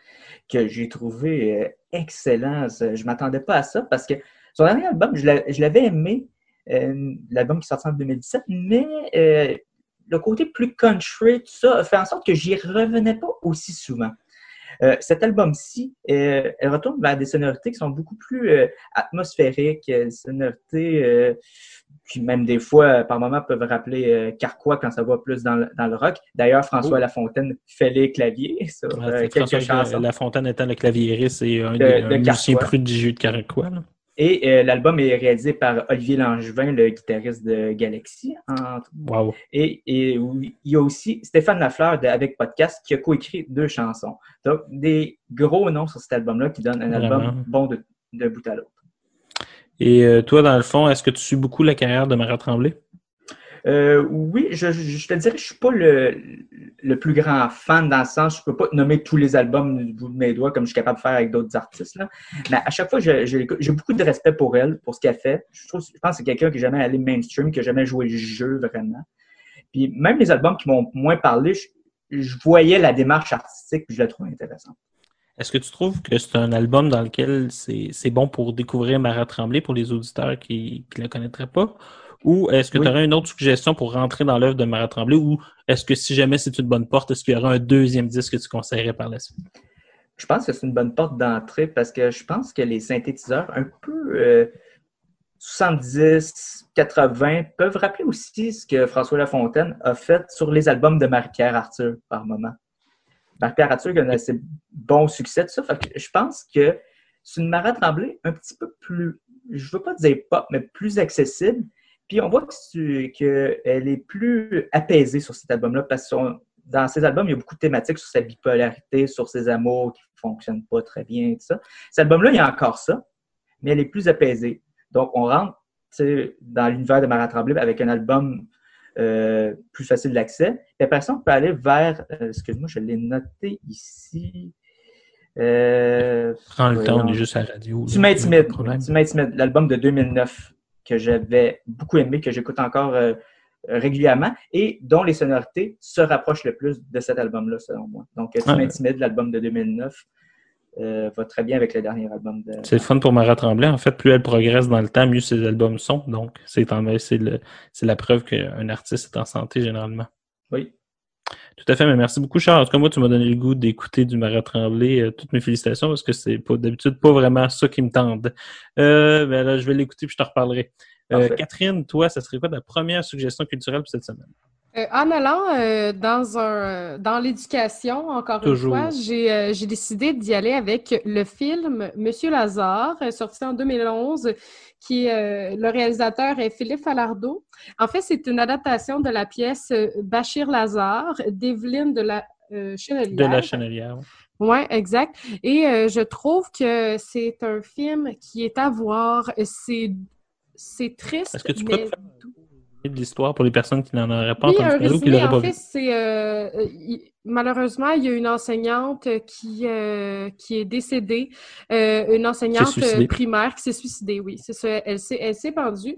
que j'ai trouvé euh, excellent. Je m'attendais pas à ça parce que son dernier album, je l'a- je l'avais aimé, euh, l'album qui est sorti en 2017, mais le côté plus country, tout ça, fait en sorte que j'y revenais pas aussi souvent. Euh, cet album-ci, euh, elle retourne vers des sonorités qui sont beaucoup plus euh, atmosphériques, euh, sonorités euh, qui même des fois, par moments, peuvent rappeler euh, Carquois quand ça va plus dans le, dans le rock. D'ailleurs, François Oh. Lafontaine fait les claviers sur Ouais, quelques François chansons. Lafontaine étant le claviériste et un De- des de un musicien Carquois. prodigieux de Caracois. là. Et euh, l'album est réalisé par Olivier Langevin, le guitariste de Galaxy. Wow. Et, et oui, il y a aussi Stéphane Lafleur de Avec Podcast qui a coécrit deux chansons. Donc, des gros noms sur cet album-là qui donnent un album Vraiment. bon de, de bout à l'autre. Et euh, toi, dans le fond, est-ce que tu suis beaucoup la carrière de Marat Tremblay? Euh, oui, je, te dirais que je suis pas le, plus grand fan dans le sens, je peux pas nommer tous les albums du bout de mes doigts comme je suis capable de faire avec d'autres artistes. Mais à chaque fois, j'ai beaucoup de respect pour elle, pour ce qu'elle fait. Je, trouve, je pense que c'est quelqu'un qui n'a jamais allé mainstream, qui n'a jamais joué le jeu vraiment. Puis même les albums qui m'ont moins parlé, je, je voyais la démarche artistique puis je la trouvais intéressante. Est-ce que tu trouves que c'est un album dans lequel c'est bon pour découvrir Marat Tremblay pour les auditeurs qui ne la connaîtraient pas? Ou est-ce que Oui. tu aurais une autre suggestion pour rentrer dans l'œuvre de Marat Tremblay? Ou est-ce que si jamais c'est une bonne porte, est-ce qu'il y aura un deuxième disque que tu conseillerais par la suite? Je pense que c'est une bonne porte d'entrée parce que je pense que les synthétiseurs un peu euh, 70, 80 peuvent rappeler aussi ce que François Lafontaine a fait sur les albums de Marie-Pierre Arthur par moment. Marie-Pierre Arthur a un assez bon succès de ça. Fait que je pense que c'est une Marat Tremblay un petit peu plus, je veux pas dire pop, mais plus accessible. Puis on voit que qu'elle est plus apaisée sur cet album-là parce que dans ses albums, il y a beaucoup de thématiques sur sa bipolarité, sur ses amours qui ne fonctionnent pas très bien, tout ça. Cet album-là, il y a encore ça, mais elle est plus apaisée. Donc, on rentre dans l'univers de Marat Tremblay avec un album euh, plus facile d'accès. Puis après ça, on peut aller vers, euh, excuse-moi, je l'ai noté ici. Euh, Prends le temps, on est juste à la radio. Tu m'intimides. L'album de 2009 que j'avais beaucoup aimé, que j'écoute encore euh, régulièrement et dont les sonorités se rapprochent le plus de cet album-là, selon moi. Donc, Tu Ah. m'intimides, l'album de 2009, euh, va très bien avec le dernier album de. C'est le fun pour Marat Tremblay. En fait, plus elle progresse dans le temps, mieux ses albums sont. Donc, c'est la preuve qu'un artiste est en santé généralement. Oui. Tout à fait, mais merci beaucoup, Charles. En tout moi, tu m'as donné le goût d'écouter du Marat Tremblay. Euh, toutes mes félicitations parce que c'est d'habitude pas vraiment ça qui me tente. Euh, ben là, je vais l'écouter puis je te reparlerai. Euh. Catherine, toi, ça serait quoi ta première suggestion culturelle pour cette semaine? Euh, en allant euh, dans un dans l'éducation, encore Toujours. une fois, j'ai euh, j'ai décidé d'y aller avec le film Monsieur Lazare, sorti en 2011, qui est, euh, le réalisateur est Philippe Falardeau. En fait, c'est une adaptation de la pièce Bachir Lazare d'Evelyne de la euh, Chenelière. De la Chenelière. Oui, exact. Et euh, je trouve que c'est un film qui est à voir. C'est c'est triste, Est-ce que tu mais te faire de l'histoire pour les personnes qui n'en auraient pas Oui, entendu parler ou qui l'auraient en pas fait, vu? c'est euh, euh, il- malheureusement, il y a une enseignante qui, euh, qui est décédée, euh, une enseignante primaire qui s'est suicidée, oui, c'est ça, elle s'est elle s'est pendue.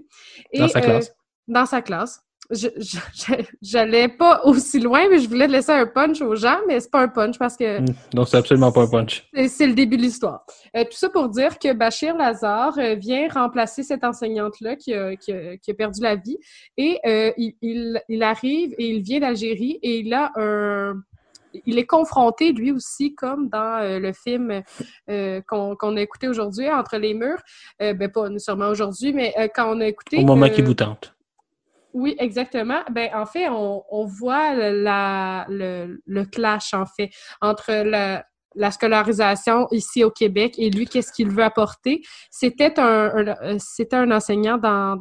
Dans sa classe. dans sa classe. Je, je- je- j'allais pas aussi loin, mais je voulais laisser un punch aux gens, mais c'est pas un punch parce que Hmm. Donc, c'est absolument pas un punch. c'est le début de l'histoire. Euh, tout ça pour dire que Bachir Lazare euh, vient remplacer cette enseignante-là qui a, qui qui a perdu la vie. Et euh, il, il- il arrive et il vient d'Algérie et il a un... Il est confronté, lui aussi, comme dans euh, le film qu'on qu'on a écouté aujourd'hui, Entre les murs. Ben, pas nécessairement aujourd'hui, mais quand on a écouté... Au moment qui vous tente. Oui, exactement. Ben, en fait, on, on voit la, le, le clash, en fait, entre la, la scolarisation ici au Québec et lui, qu'est-ce qu'il veut apporter. C'était un, un- euh, c'était un enseignant dans,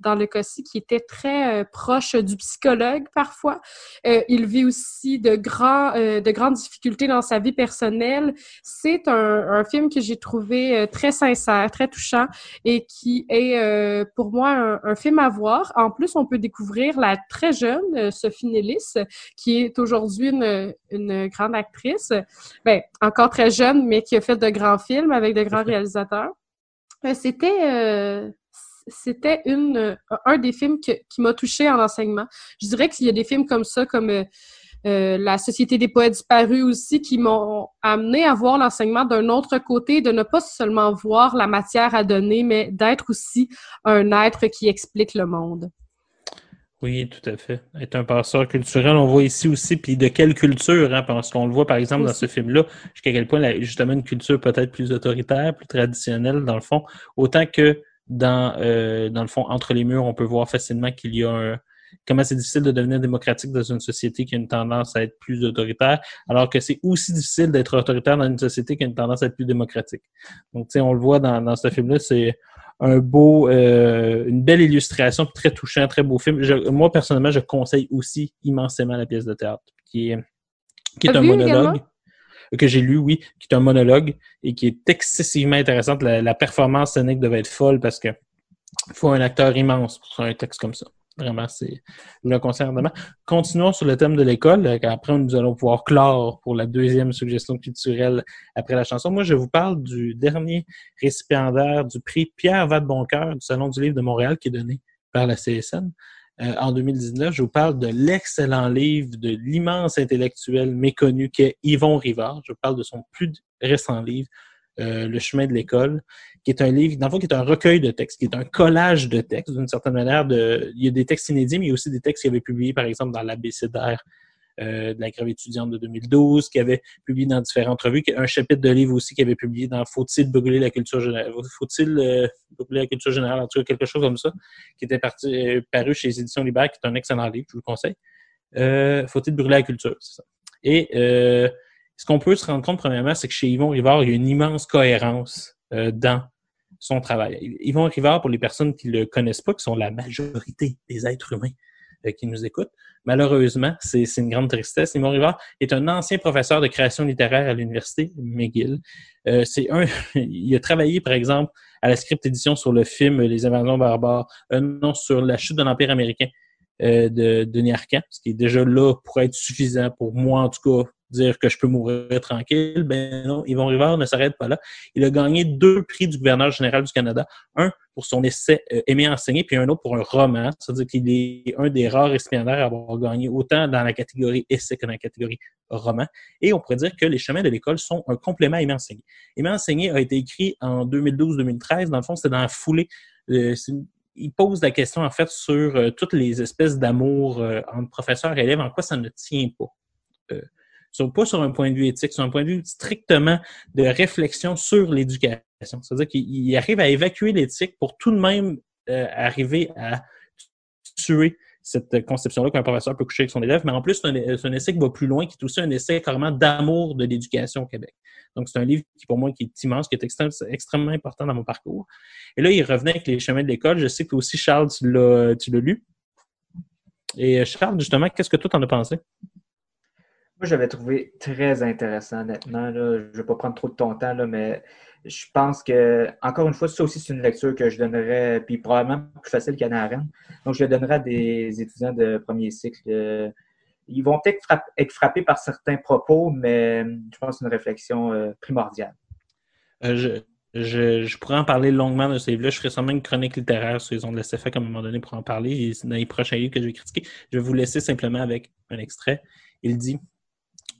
dans le cas-ci qui était très euh, proche du psychologue parfois. Euh, il vit aussi de, grands, euh, de grandes difficultés dans sa vie personnelle. C'est un, un film que j'ai trouvé euh, très sincère, très touchant et qui est euh, pour moi un, un film à voir. En plus, on peut découvrir la très jeune Sophie Nellis, qui est aujourd'hui une, une grande actrice, ben, encore très jeune, mais qui a fait de grands films avec de grands réalisateurs. Euh, C'était euh, c'était une euh, un des films que- qui m'a touchée en enseignement. Je dirais qu'il y a des films comme ça, comme euh, euh, La Société des poètes disparus aussi, qui m'ont amené à voir l'enseignement d'un autre côté, de ne pas seulement voir la matière à donner, mais d'être aussi un être qui explique le monde. Oui, tout à fait. Être un passeur culturel, on voit ici aussi, puis de quelle culture, hein, parce qu'on le voit par exemple dans ce film-là, jusqu'à quel point la- justement une culture peut-être plus autoritaire, plus traditionnelle dans le fond, autant que dans, euh, dans le fond, entre les murs, on peut voir facilement qu'il y a un comment c'est difficile de devenir démocratique dans une société qui a une tendance à être plus autoritaire, alors que c'est aussi difficile d'être autoritaire dans une société qui a une tendance à être plus démocratique. Donc, tu sais, on le voit dans, dans ce film-là, c'est un beau, euh, une belle illustration, très touchant, très beau film. Je- moi, personnellement, je conseille aussi immensément la pièce de théâtre, qui est, qui est un monologue, également? Que j'ai lu, oui, qui est un monologue et qui est excessivement intéressante. La, performance scénique devait être folle parce que faut un acteur immense pour un texte comme ça. Vraiment, c'est le ardemment. Continuons sur le thème de l'école. Après, nous allons pouvoir clore pour la deuxième suggestion culturelle après la chanson. Moi, je vous parle du dernier récipiendaire du prix Pierre Vadeboncoeur du Salon du Livre de Montréal qui est donné par la CSN. Euh, en 2019, je vous parle de l'excellent livre de l'immense intellectuel méconnu qu'est Yvon Rivard. Je vous parle de son plus récent livre, euh, Le chemin de l'école, qui est un livre, dans le fond, qui est un recueil de textes, qui est un collage de textes, d'une certaine manière. De, il y a des textes inédits, mais il y a aussi des textes qu'il avait publiés, par exemple, dans l'abécédaire de la grève étudiante de 2012, qui avait publié dans différentes revues, un chapitre de livre aussi qui avait publié dans Faut-il brûler la culture générale, faut-il euh, brûler la culture générale, en tout cas quelque chose comme ça, qui était parti, euh, paru chez les Éditions Libères, qui est un excellent livre, je vous le conseille. Euh, faut-il brûler la culture, ça. Et euh, ce qu'on peut se rendre compte, premièrement, c'est que chez Yvon Rivard, il y a une immense cohérence euh, dans son travail. Yvon Rivard, pour les personnes qui le connaissent pas, qui sont la majorité des êtres humains euh, qui nous écoutent, malheureusement, c'est une grande tristesse. Yvon Rivard est un ancien professeur de création littéraire à l'université McGill. Euh, c'est un, il a travaillé, par exemple, à la script édition sur le film Les Invasions barbares, euh, non, sur la chute de l'Empire américain euh, de Arcand, ce qui est déjà là pour être suffisant pour moi, en tout cas, dire que je peux mourir tranquille. Ben non, Yvon Rivard ne s'arrête pas là. Il a gagné deux prix du gouverneur général du Canada. Un pour son essai euh, Aimer enseigner, puis un autre pour un roman. C'est-à-dire qu'il est un des rares récipiendaires à avoir gagné autant dans la catégorie essai que dans la catégorie roman. Et on pourrait dire que Les chemins de l'école sont un complément à Aimer enseigner. Aimer enseigner a été écrit en 2012-2013. Dans le fond, c'était dans la foulée. euh, c'est il pose la question, en fait, sur euh, toutes les espèces d'amour euh, entre professeurs et élèves, en quoi ça ne tient pas? Sur, pas sur un point de vue éthique, sur un point de vue strictement de réflexion sur l'éducation. C'est-à-dire qu'il il arrive à évacuer l'éthique pour tout de même euh, arriver à tuer cette conception-là qu'un professeur peut coucher avec son élève, mais en plus, c'est un, essai qui va plus loin, qui est aussi un essai carrément d'amour de l'éducation au Québec. Donc, c'est un livre qui, pour moi, qui est immense, qui est extrême- extrêmement important dans mon parcours. Et là, il revenait avec les chemins de l'école. Je sais que aussi, Charles, tu l'as tu l'as lu. Et euh, Charles, justement, qu'est-ce que toi t'en as pensé? Moi, j'avais trouvé très intéressant, honnêtement. Je ne vais pas prendre trop de ton temps, mais je pense que, encore une fois, ça aussi, c'est une lecture que je donnerais, puis probablement plus facile qu'à Arène. Donc, je le donnerais à des étudiants de premier cycle. Euh, Ils vont peut-être être frappés par certains propos, mais je pense que c'est une réflexion euh, primordiale. Euh, je, je, je pourrais en parler longuement de ce livre-là. Je ferai sûrement une chronique littéraire sur les ondes de la CFA à un moment donné pour en parler. Dans les prochains livres que je vais critiquer, je vais vous laisser simplement avec un extrait. Il dit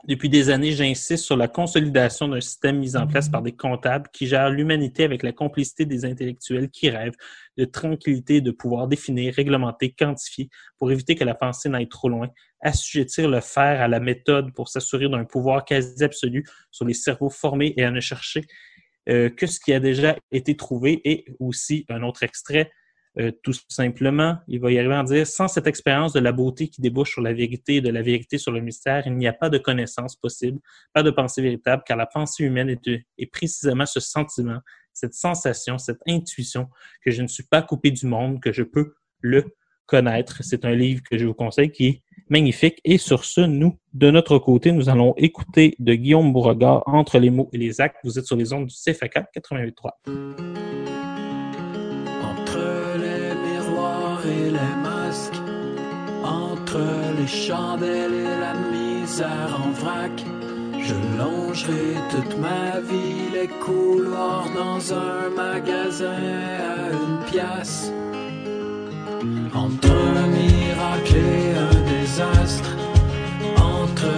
Depuis des années, j'insiste sur la consolidation d'un système mis en place par des comptables qui gèrent l'humanité avec la complicité des intellectuels qui rêvent de tranquillité de pouvoir définir, réglementer, quantifier pour éviter que la pensée n'aille trop loin, assujettir le faire à la méthode pour s'assurer d'un pouvoir quasi absolu sur les cerveaux formés et à ne chercher euh, que ce qui a déjà été trouvé et aussi un autre extrait. Euh, tout simplement, il va y arriver à dire, sans cette expérience de la beauté qui débouche sur la vérité et de la vérité sur le mystère, il n'y a pas de connaissance possible, pas de pensée véritable, car la pensée humaine est, est précisément ce sentiment, cette sensation, cette intuition que je ne suis pas coupé du monde, que je peux le connaître. C'est un livre que je vous conseille qui est magnifique. Et sur ce, nous, de notre côté, nous allons écouter de Guillaume Beauregard Entre les mots et les actes. Vous êtes sur les ondes du CFAK 88.3. chandelles et la misère en vrac, je longerai toute ma vie les couloirs dans un magasin à une pièce. Entre un miracle et un désastre, entre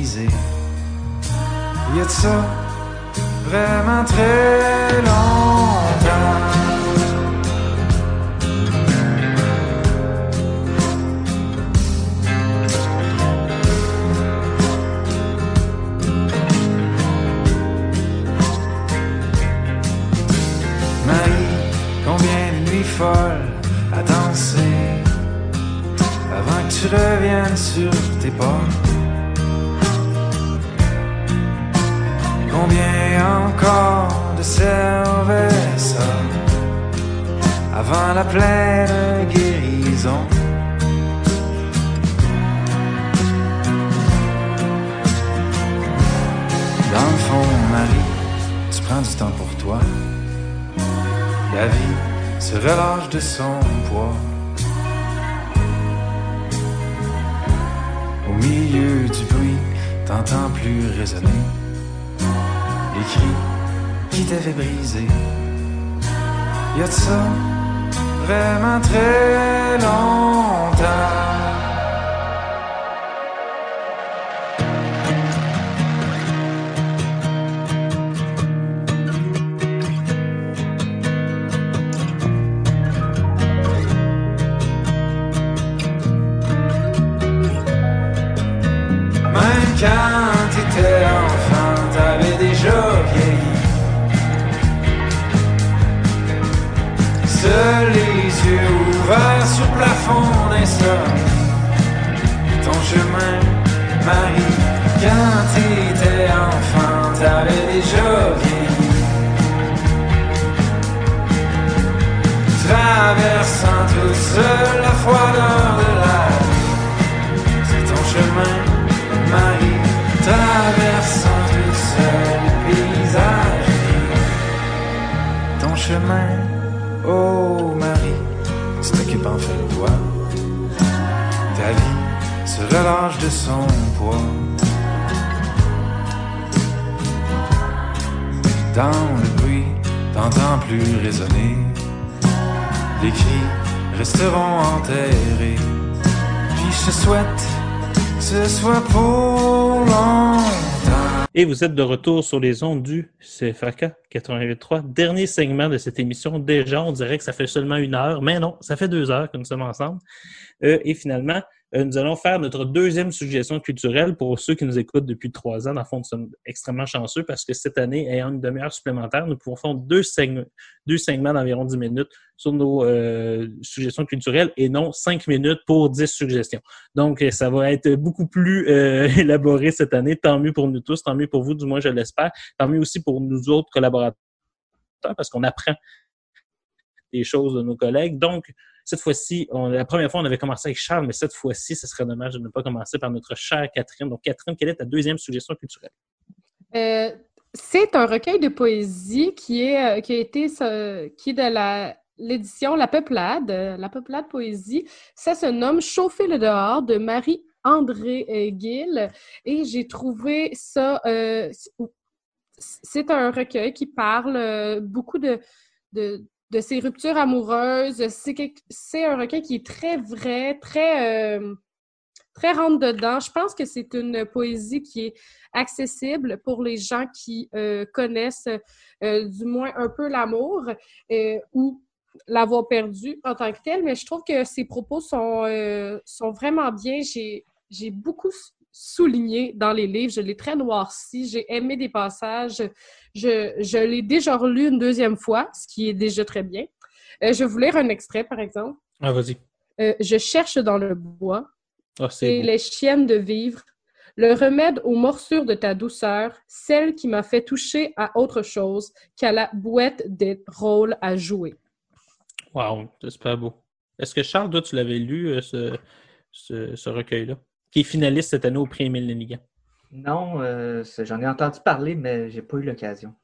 brisé. Y a de ça vraiment très Les cris resteront. Et vous êtes de retour sur les ondes du CFAK 88.3. Dernier segment de cette émission. Déjà, on dirait que ça fait seulement une heure, mais non, ça fait deux heures que nous sommes ensemble. Euh, et finalement, euh, nous allons faire notre deuxième suggestion culturelle pour ceux qui nous écoutent depuis trois ans. Dans fond, nous sommes extrêmement chanceux parce que cette année, ayant une demi-heure supplémentaire, nous pouvons faire deux, segments, d'environ 10 minutes sur nos euh, suggestions culturelles et non cinq minutes pour 10 suggestions. Donc, euh, ça va être beaucoup plus élaboré cette année. Tant mieux pour nous tous, tant mieux pour vous, du moins je l'espère. Tant mieux aussi pour nous autres collaborateurs parce qu'on apprend des choses de nos collègues. Donc, cette fois-ci, la première fois, on avait commencé avec Charles, mais cette fois-ci, ce serait dommage de ne pas commencer par notre chère Catherine. Donc, Catherine, quelle est ta deuxième suggestion culturelle? Euh, c'est un recueil de poésie qui est euh, qui a été qui de la l'édition La Peuplade, euh, La Peuplade Poésie. Ça se nomme Chauffer le dehors de Marie-André euh, Gill et j'ai trouvé ça c'est un recueil qui parle beaucoup de, de, de ses ruptures amoureuses. C'est un recueil qui est très vrai, très, euh, très rentre-dedans. Je pense que c'est une poésie qui est accessible pour les gens qui euh, connaissent euh, du moins un peu l'amour ou l'avoir perdu en tant que tel, mais je trouve que ses propos sont, sont vraiment bien. J'ai beaucoup souligné dans les livres, je l'ai très noirci, j'ai aimé des passages, je, je l'ai déjà relu une deuxième fois, ce qui est déjà très bien. Euh, je vais vous lire un extrait, par exemple. Ah, vas-y. Euh, je cherche dans le bois, Ah, et beau. les chiennes de vivre, le remède aux morsures de ta douceur, celle qui m'a fait toucher à autre chose qu'à la bouette des rôles à jouer. Wow, c'est super beau. Est-ce que Charles, toi, tu l'avais lu, euh, ce, ce, ce recueil-là, qui est finaliste cette année au prix Émile Lénigan? Non, euh, j'en ai entendu parler, mais j'ai pas eu l'occasion.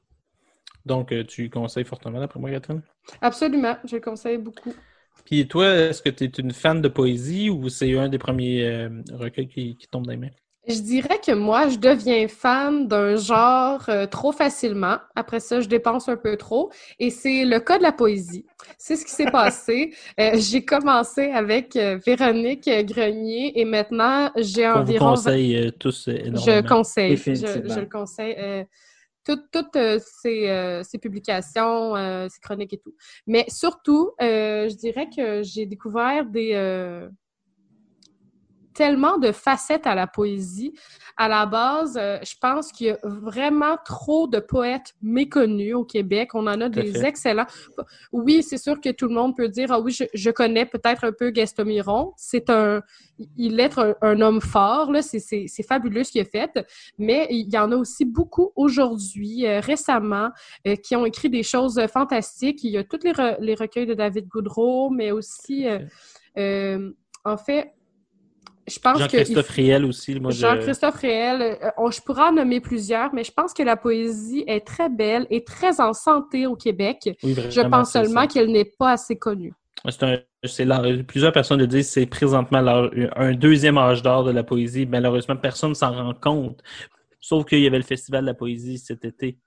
Donc, euh, tu conseilles fortement, d'après moi, Catherine? Absolument, je le conseille beaucoup. Puis toi, est-ce que tu es une fan de poésie ou c'est un des premiers euh, recueils qui, qui tombe dans les mains? Je dirais que moi, je deviens fan d'un genre euh, trop facilement. Après ça, je dépense un peu trop. Et c'est le cas de la poésie. C'est ce qui s'est passé. Euh, j'ai commencé avec euh, Véronique Grenier et maintenant, j'ai On vous environ... conseille euh, tous euh, énormément. Je conseille. Je, le conseille. Euh, toutes toutes, euh, ces, euh, ces publications, euh, ces chroniques et tout. Mais surtout, euh, je dirais que j'ai découvert des euh, tellement de facettes à la poésie. À la base, euh, je pense qu'il y a vraiment trop de poètes méconnus au Québec. On en a Tout des fait. excellents. Oui, c'est sûr que tout le monde peut dire, ah oui, je, je connais peut-être un peu Gaston Miron. C'est un, il est un, un homme fort, là. C'est, c'est, c'est fabuleux ce qu'il a fait. Mais il y en a aussi beaucoup aujourd'hui, euh, récemment, euh, qui ont écrit des choses fantastiques. Il y a tous les, re- les recueils de David Goudreau, mais aussi, en fait, je pense que... Jean-Christophe Riel aussi. Moi, je- Jean-Christophe euh, on- je pourrais en nommer plusieurs, mais je pense que la poésie est très belle et très en santé au Québec. Oui, Je pense seulement qu'elle n'est pas assez connue. C'est un- plusieurs personnes le disent, c'est présentement un deuxième âge d'or de la poésie. Malheureusement, personne ne s'en rend compte. Sauf qu'il y avait le Festival de la poésie cet été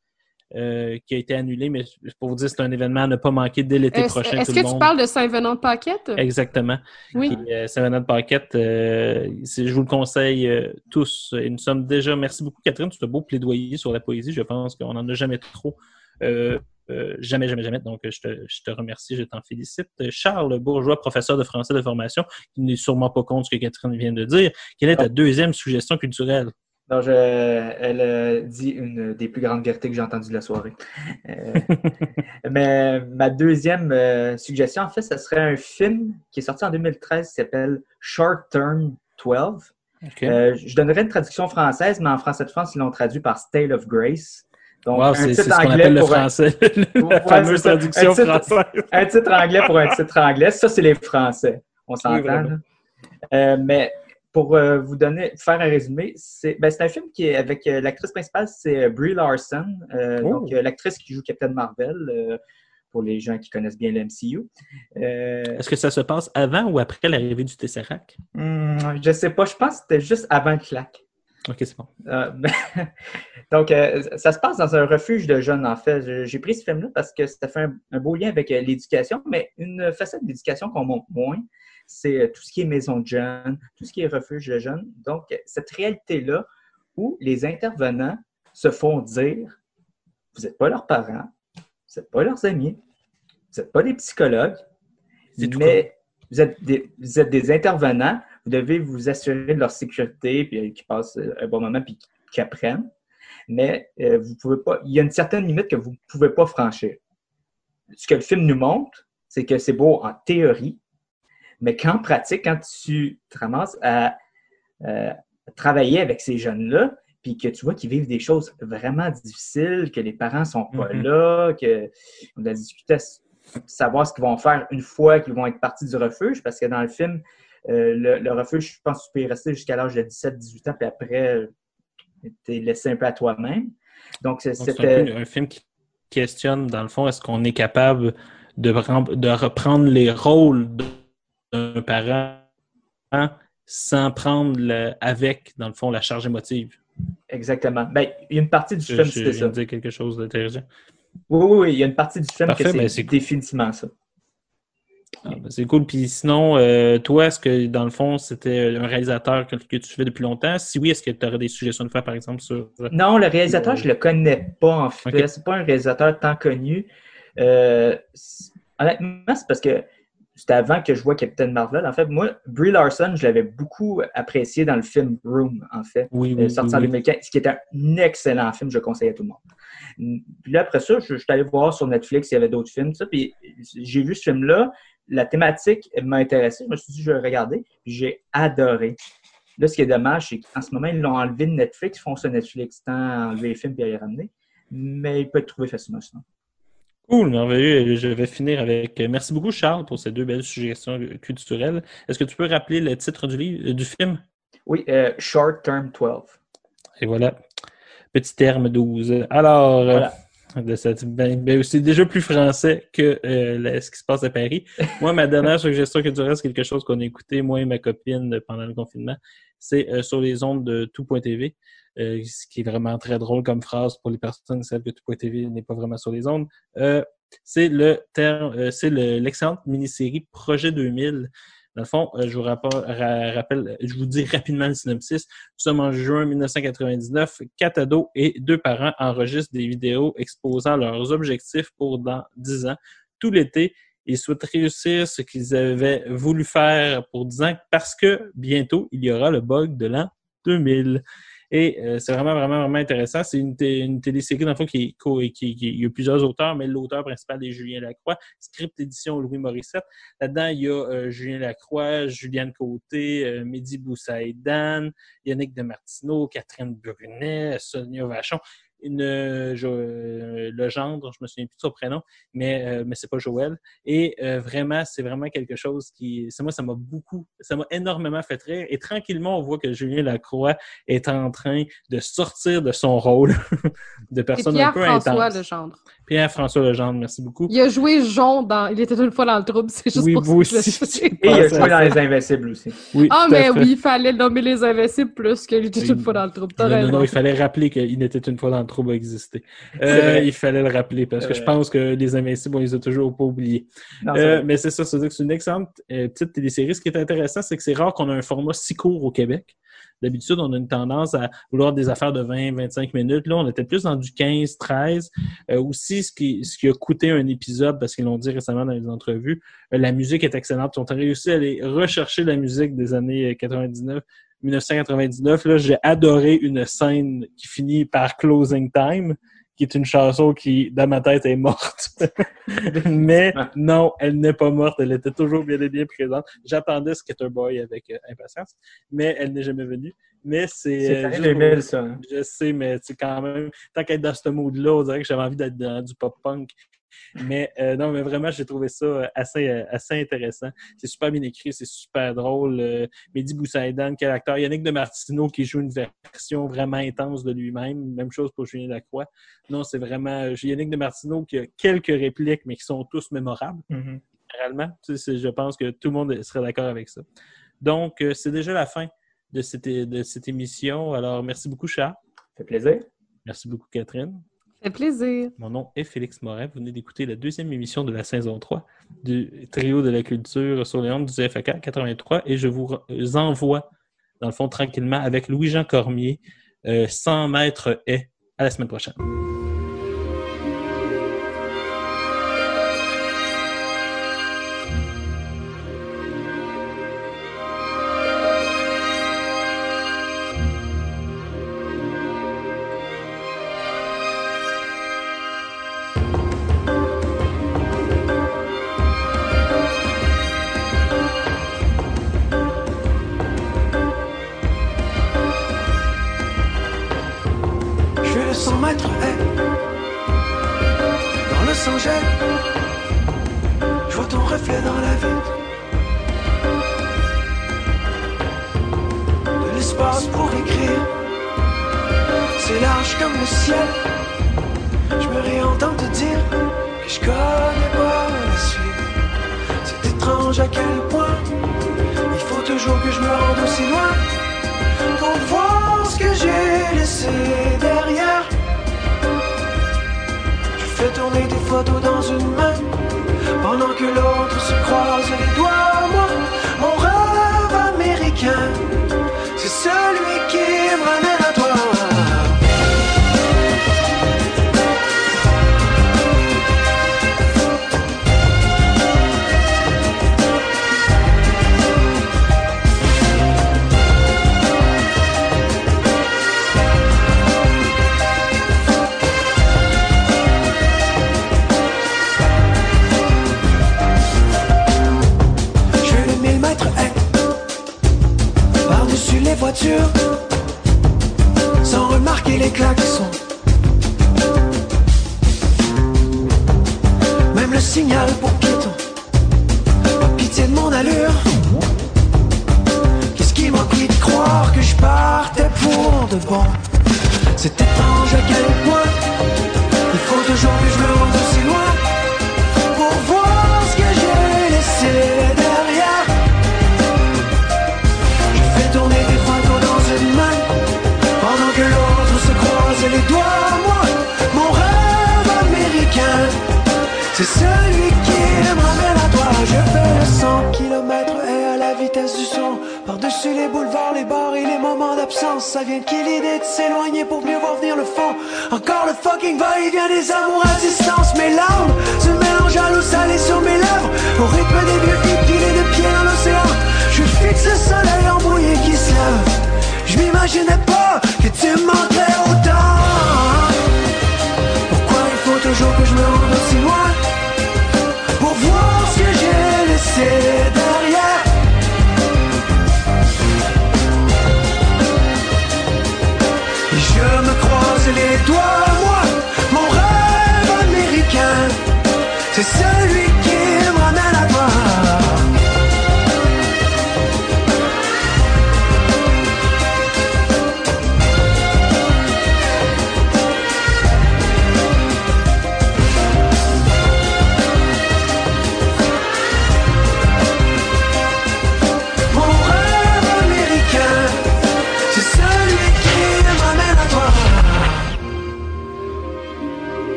euh, qui a été annulé, mais pour vous dire, c'est un événement à ne pas manquer dès l'été prochain. est-ce que le tu parles de Saint-Venant de Paquette? Exactement. Oui. Euh, Saint-Venant de Paquette, euh, je vous le conseille euh, tous. Et nous sommes déjà. Merci beaucoup, Catherine, tu as beau plaidoyer sur la poésie. Je pense qu'on n'en a jamais trop. euh, euh, jamais, jamais, jamais. Donc, je te, je te remercie, je t'en félicite. Charles Bourgeois, professeur de français de formation, qui n'est sûrement pas contre ce que Catherine vient de dire. Quelle est ta deuxième suggestion culturelle? Non, je- elle euh, dit une des plus grandes vérités que j'ai entendues de la soirée. Euh, mais ma deuxième euh, suggestion, en fait, ce serait un film qui est sorti en 2013 qui s'appelle Short Term 12. OK. Euh, je donnerais une traduction française, mais en français de France, ils l'ont traduit par State of Grace. Donc, Wow, c'est ce qu'on anglais appelle le pour un- français, la fameuse traduction Un titre- française. un titre anglais pour un titre anglais. Ça, c'est les Français. On s'entend. Euh, mais pour euh, vous donner, faire un résumé, c'est ben, un film qui est avec euh, l'actrice principale, c'est euh, Brie Larson, euh, Oh. donc euh, l'actrice qui joue Captain Marvel. pour les gens qui connaissent bien l'MCU. Est-ce que ça se passe avant ou après l'arrivée du Tesseract? hmm, je sais pas, je pense que c'était juste avant le claque. OK, c'est bon. Donc, ça se passe dans un refuge de jeunes, en fait. J'ai pris ce film-là parce que ça fait un, un beau lien avec l'éducation, mais une facette de l'éducation qu'on montre moins, c'est euh, tout ce qui est maison de jeunes, tout ce qui est refuge de jeunes. Donc, cette réalité-là où les intervenants se font dire vous n'êtes pas leurs parents, vous n'êtes pas leurs amis, vous n'êtes pas des psychologues, mais vous êtes, des, vous êtes des intervenants, vous devez vous assurer de leur sécurité, puis euh, qu'ils passent euh, un bon moment, puis qu'ils apprennent. Mais euh, vous pouvez pas. Il y a une certaine limite que vous ne pouvez pas franchir. Ce que le film nous montre, c'est que c'est beau en théorie, mais qu'en pratique, quand tu te ramasses à, euh, travailler avec ces jeunes-là, puis que tu vois qu'ils vivent des choses vraiment difficiles, que les parents sont pas Mhm. là, qu'ils ont de la difficulté à savoir ce qu'ils vont faire une fois qu'ils vont être partis du refuge, parce que dans le film, euh, le, le refuge, je pense que tu peux y rester jusqu'à l'âge de 17-18 ans, puis après, tu es laissé un peu à toi-même. Donc, un, c'était... un film qui questionne, dans le fond, est-ce qu'on est capable de, de reprendre les rôles d'un parent sans prendre le- avec, dans le fond, la charge émotive. Exactement. Ben, il y a une partie du Je, film, viens ça. dire quelque chose d'intéressant. Oui, oui, oui, il y a une partie du film Parfait, que c'est ben, c'est cool. définitivement ça. Ah, ben, c'est cool. Puis sinon, euh, toi, est-ce que dans le fond, c'était un réalisateur que, que tu fais depuis longtemps? Si oui, est-ce que tu aurais des suggestions de faire, par exemple, sur. Non, le réalisateur, je le connais pas, en fait. C'est pas un réalisateur tant connu. Euh, c'est- honnêtement, c'est parce que c'était avant que je vois Captain Marvel. En fait, moi, Brie Larson, je l'avais beaucoup apprécié dans le film Room, en fait. Oui, euh, oui, sorti oui, en oui. 2015, ce qui est un excellent film, je conseille à tout le monde. Puis là, après ça, je, je suis allé voir sur Netflix, il y avait d'autres films, ça, puis j'ai vu ce film-là, la thématique m'a intéressé, je me suis dit, je vais regarder, puis j'ai adoré. Là, ce qui est dommage, c'est qu'en ce moment, ils l'ont enlevé de Netflix, ils font ça Netflix, tant enlever les films puis les ramener, mais il peut être trouvé facilement sinon. Cool, merveilleux. Je vais finir avec. Merci beaucoup, Charles, pour ces deux belles suggestions culturelles. Est-ce que tu peux rappeler le titre du, livre, du film? Oui, euh, Short Term 12. Et voilà. Petit terme 12. Alors, euh, Voilà. de cette- ben, ben, c'est déjà plus français que euh, ce qui se passe à Paris. Moi, ma dernière suggestion culturelle, c'est quelque chose qu'on a écouté, moi et ma copine, pendant le confinement. C'est euh, sur les ondes de tout.tv, euh, ce qui est vraiment très drôle comme phrase pour les personnes qui savent que tout.tv n'est pas vraiment sur les ondes. Euh, c'est le terme, euh, c'est le- l'excellente mini-série Projet 2000. Dans le fond, je vous rappelle, ra- rappelle, je vous dis rapidement le synopsis. Nous sommes en juin 1999. Quatre ados et deux parents enregistrent des vidéos exposant leurs objectifs pour dans 10 ans. Tout l'été, ils souhaitent réussir ce qu'ils avaient voulu faire pour 10 ans parce que bientôt, il y aura le bug de l'an 2000. Et euh, c'est vraiment, vraiment, vraiment intéressant. C'est une, une télésérie, dans le fond, qui, qui, qui- il y a plusieurs auteurs, mais l'auteur principal est Julien Lacroix. Script édition Louis Morissette. Là-dedans, il y a euh, Julien Lacroix, Juliane Côté, euh, Mehdi Boussaïdan, Yannick Demartino, Catherine Brunet, Sonia Vachon. Une, euh, jo- euh, le gendre, je me souviens plus de son prénom, mais, euh, mais c'est pas Joël. Et euh, vraiment, c'est vraiment quelque chose qui, c'est moi, ça m'a beaucoup, ça m'a énormément fait rire. Et tranquillement, on voit que Julien Lacroix est en train de sortir de son rôle de personne un peu intense. Legendre. Pierre-François Legendre, merci beaucoup. Il a joué Jon dans Il était une fois dans le trouble, c'est juste Oui, pour vous ça aussi. Et il a joué dans. Les Invincibles aussi. Oui, Ah, mais fait. oui, il fallait nommer les Invincibles plus qu'il était une fois dans le trouble. Non, non, il fallait rappeler qu'il n'était une fois dans le trouble à exister. C'est Euh, il fallait le rappeler parce que je vrai. pense que les Invincibles, on les a toujours pas oubliés. Non, Euh, mais c'est ça, c'est-à-dire que c'est une excellente euh, petite télésérie. Ce qui est intéressant, c'est que c'est rare qu'on ait un format si court au Québec. D'habitude, on a une tendance à vouloir des affaires de 20-25 minutes. Là, on était plus dans du 15-13. Euh, aussi, ce qui, ce qui a coûté un épisode, parce qu'ils l'ont dit récemment dans les entrevues, euh, la musique est excellente. Ils ont réussi à aller rechercher la musique des années euh, 99, 1999. Là, j'ai adoré une scène qui finit par Closing Time, qui est une chanson qui, dans ma tête, est morte. Mais non, elle n'est pas morte. Elle était toujours bien et bien présente. J'attendais Boy avec euh, impatience, mais elle n'est jamais venue. Mais c'est. C'est euh, l'année juste pour- 2000, ça. hein. je sais, mais tu sais, quand même, tant qu'être dans ce mood-là, on dirait que j'avais envie d'être dans du pop-punk. Mais euh, non, mais vraiment, j'ai trouvé ça euh, assez, euh, assez intéressant. C'est super bien écrit, c'est super drôle. Euh, Mehdi Boussaïdan, quel acteur. Yannick de Martino qui joue une version vraiment intense de lui-même. Même chose pour Julien Lacroix. Non, c'est vraiment Yannick de Martino qui a quelques répliques, mais qui sont tous mémorables généralement. Tu sais, c'est- je pense que tout le monde serait d'accord avec ça. Donc, euh, c'est déjà la fin de cette, de cette émission. Alors, merci beaucoup, Charles. Ça fait plaisir. Merci beaucoup, Catherine. Fait plaisir. Mon nom est Félix Morin. Vous venez d'écouter la deuxième émission de la saison 3 du Trio de la culture sur les ondes du ZFK 83 et je vous envoie, dans le fond, tranquillement avec Louis-Jean Cormier, euh, 100 mètres haies. À la semaine prochaine.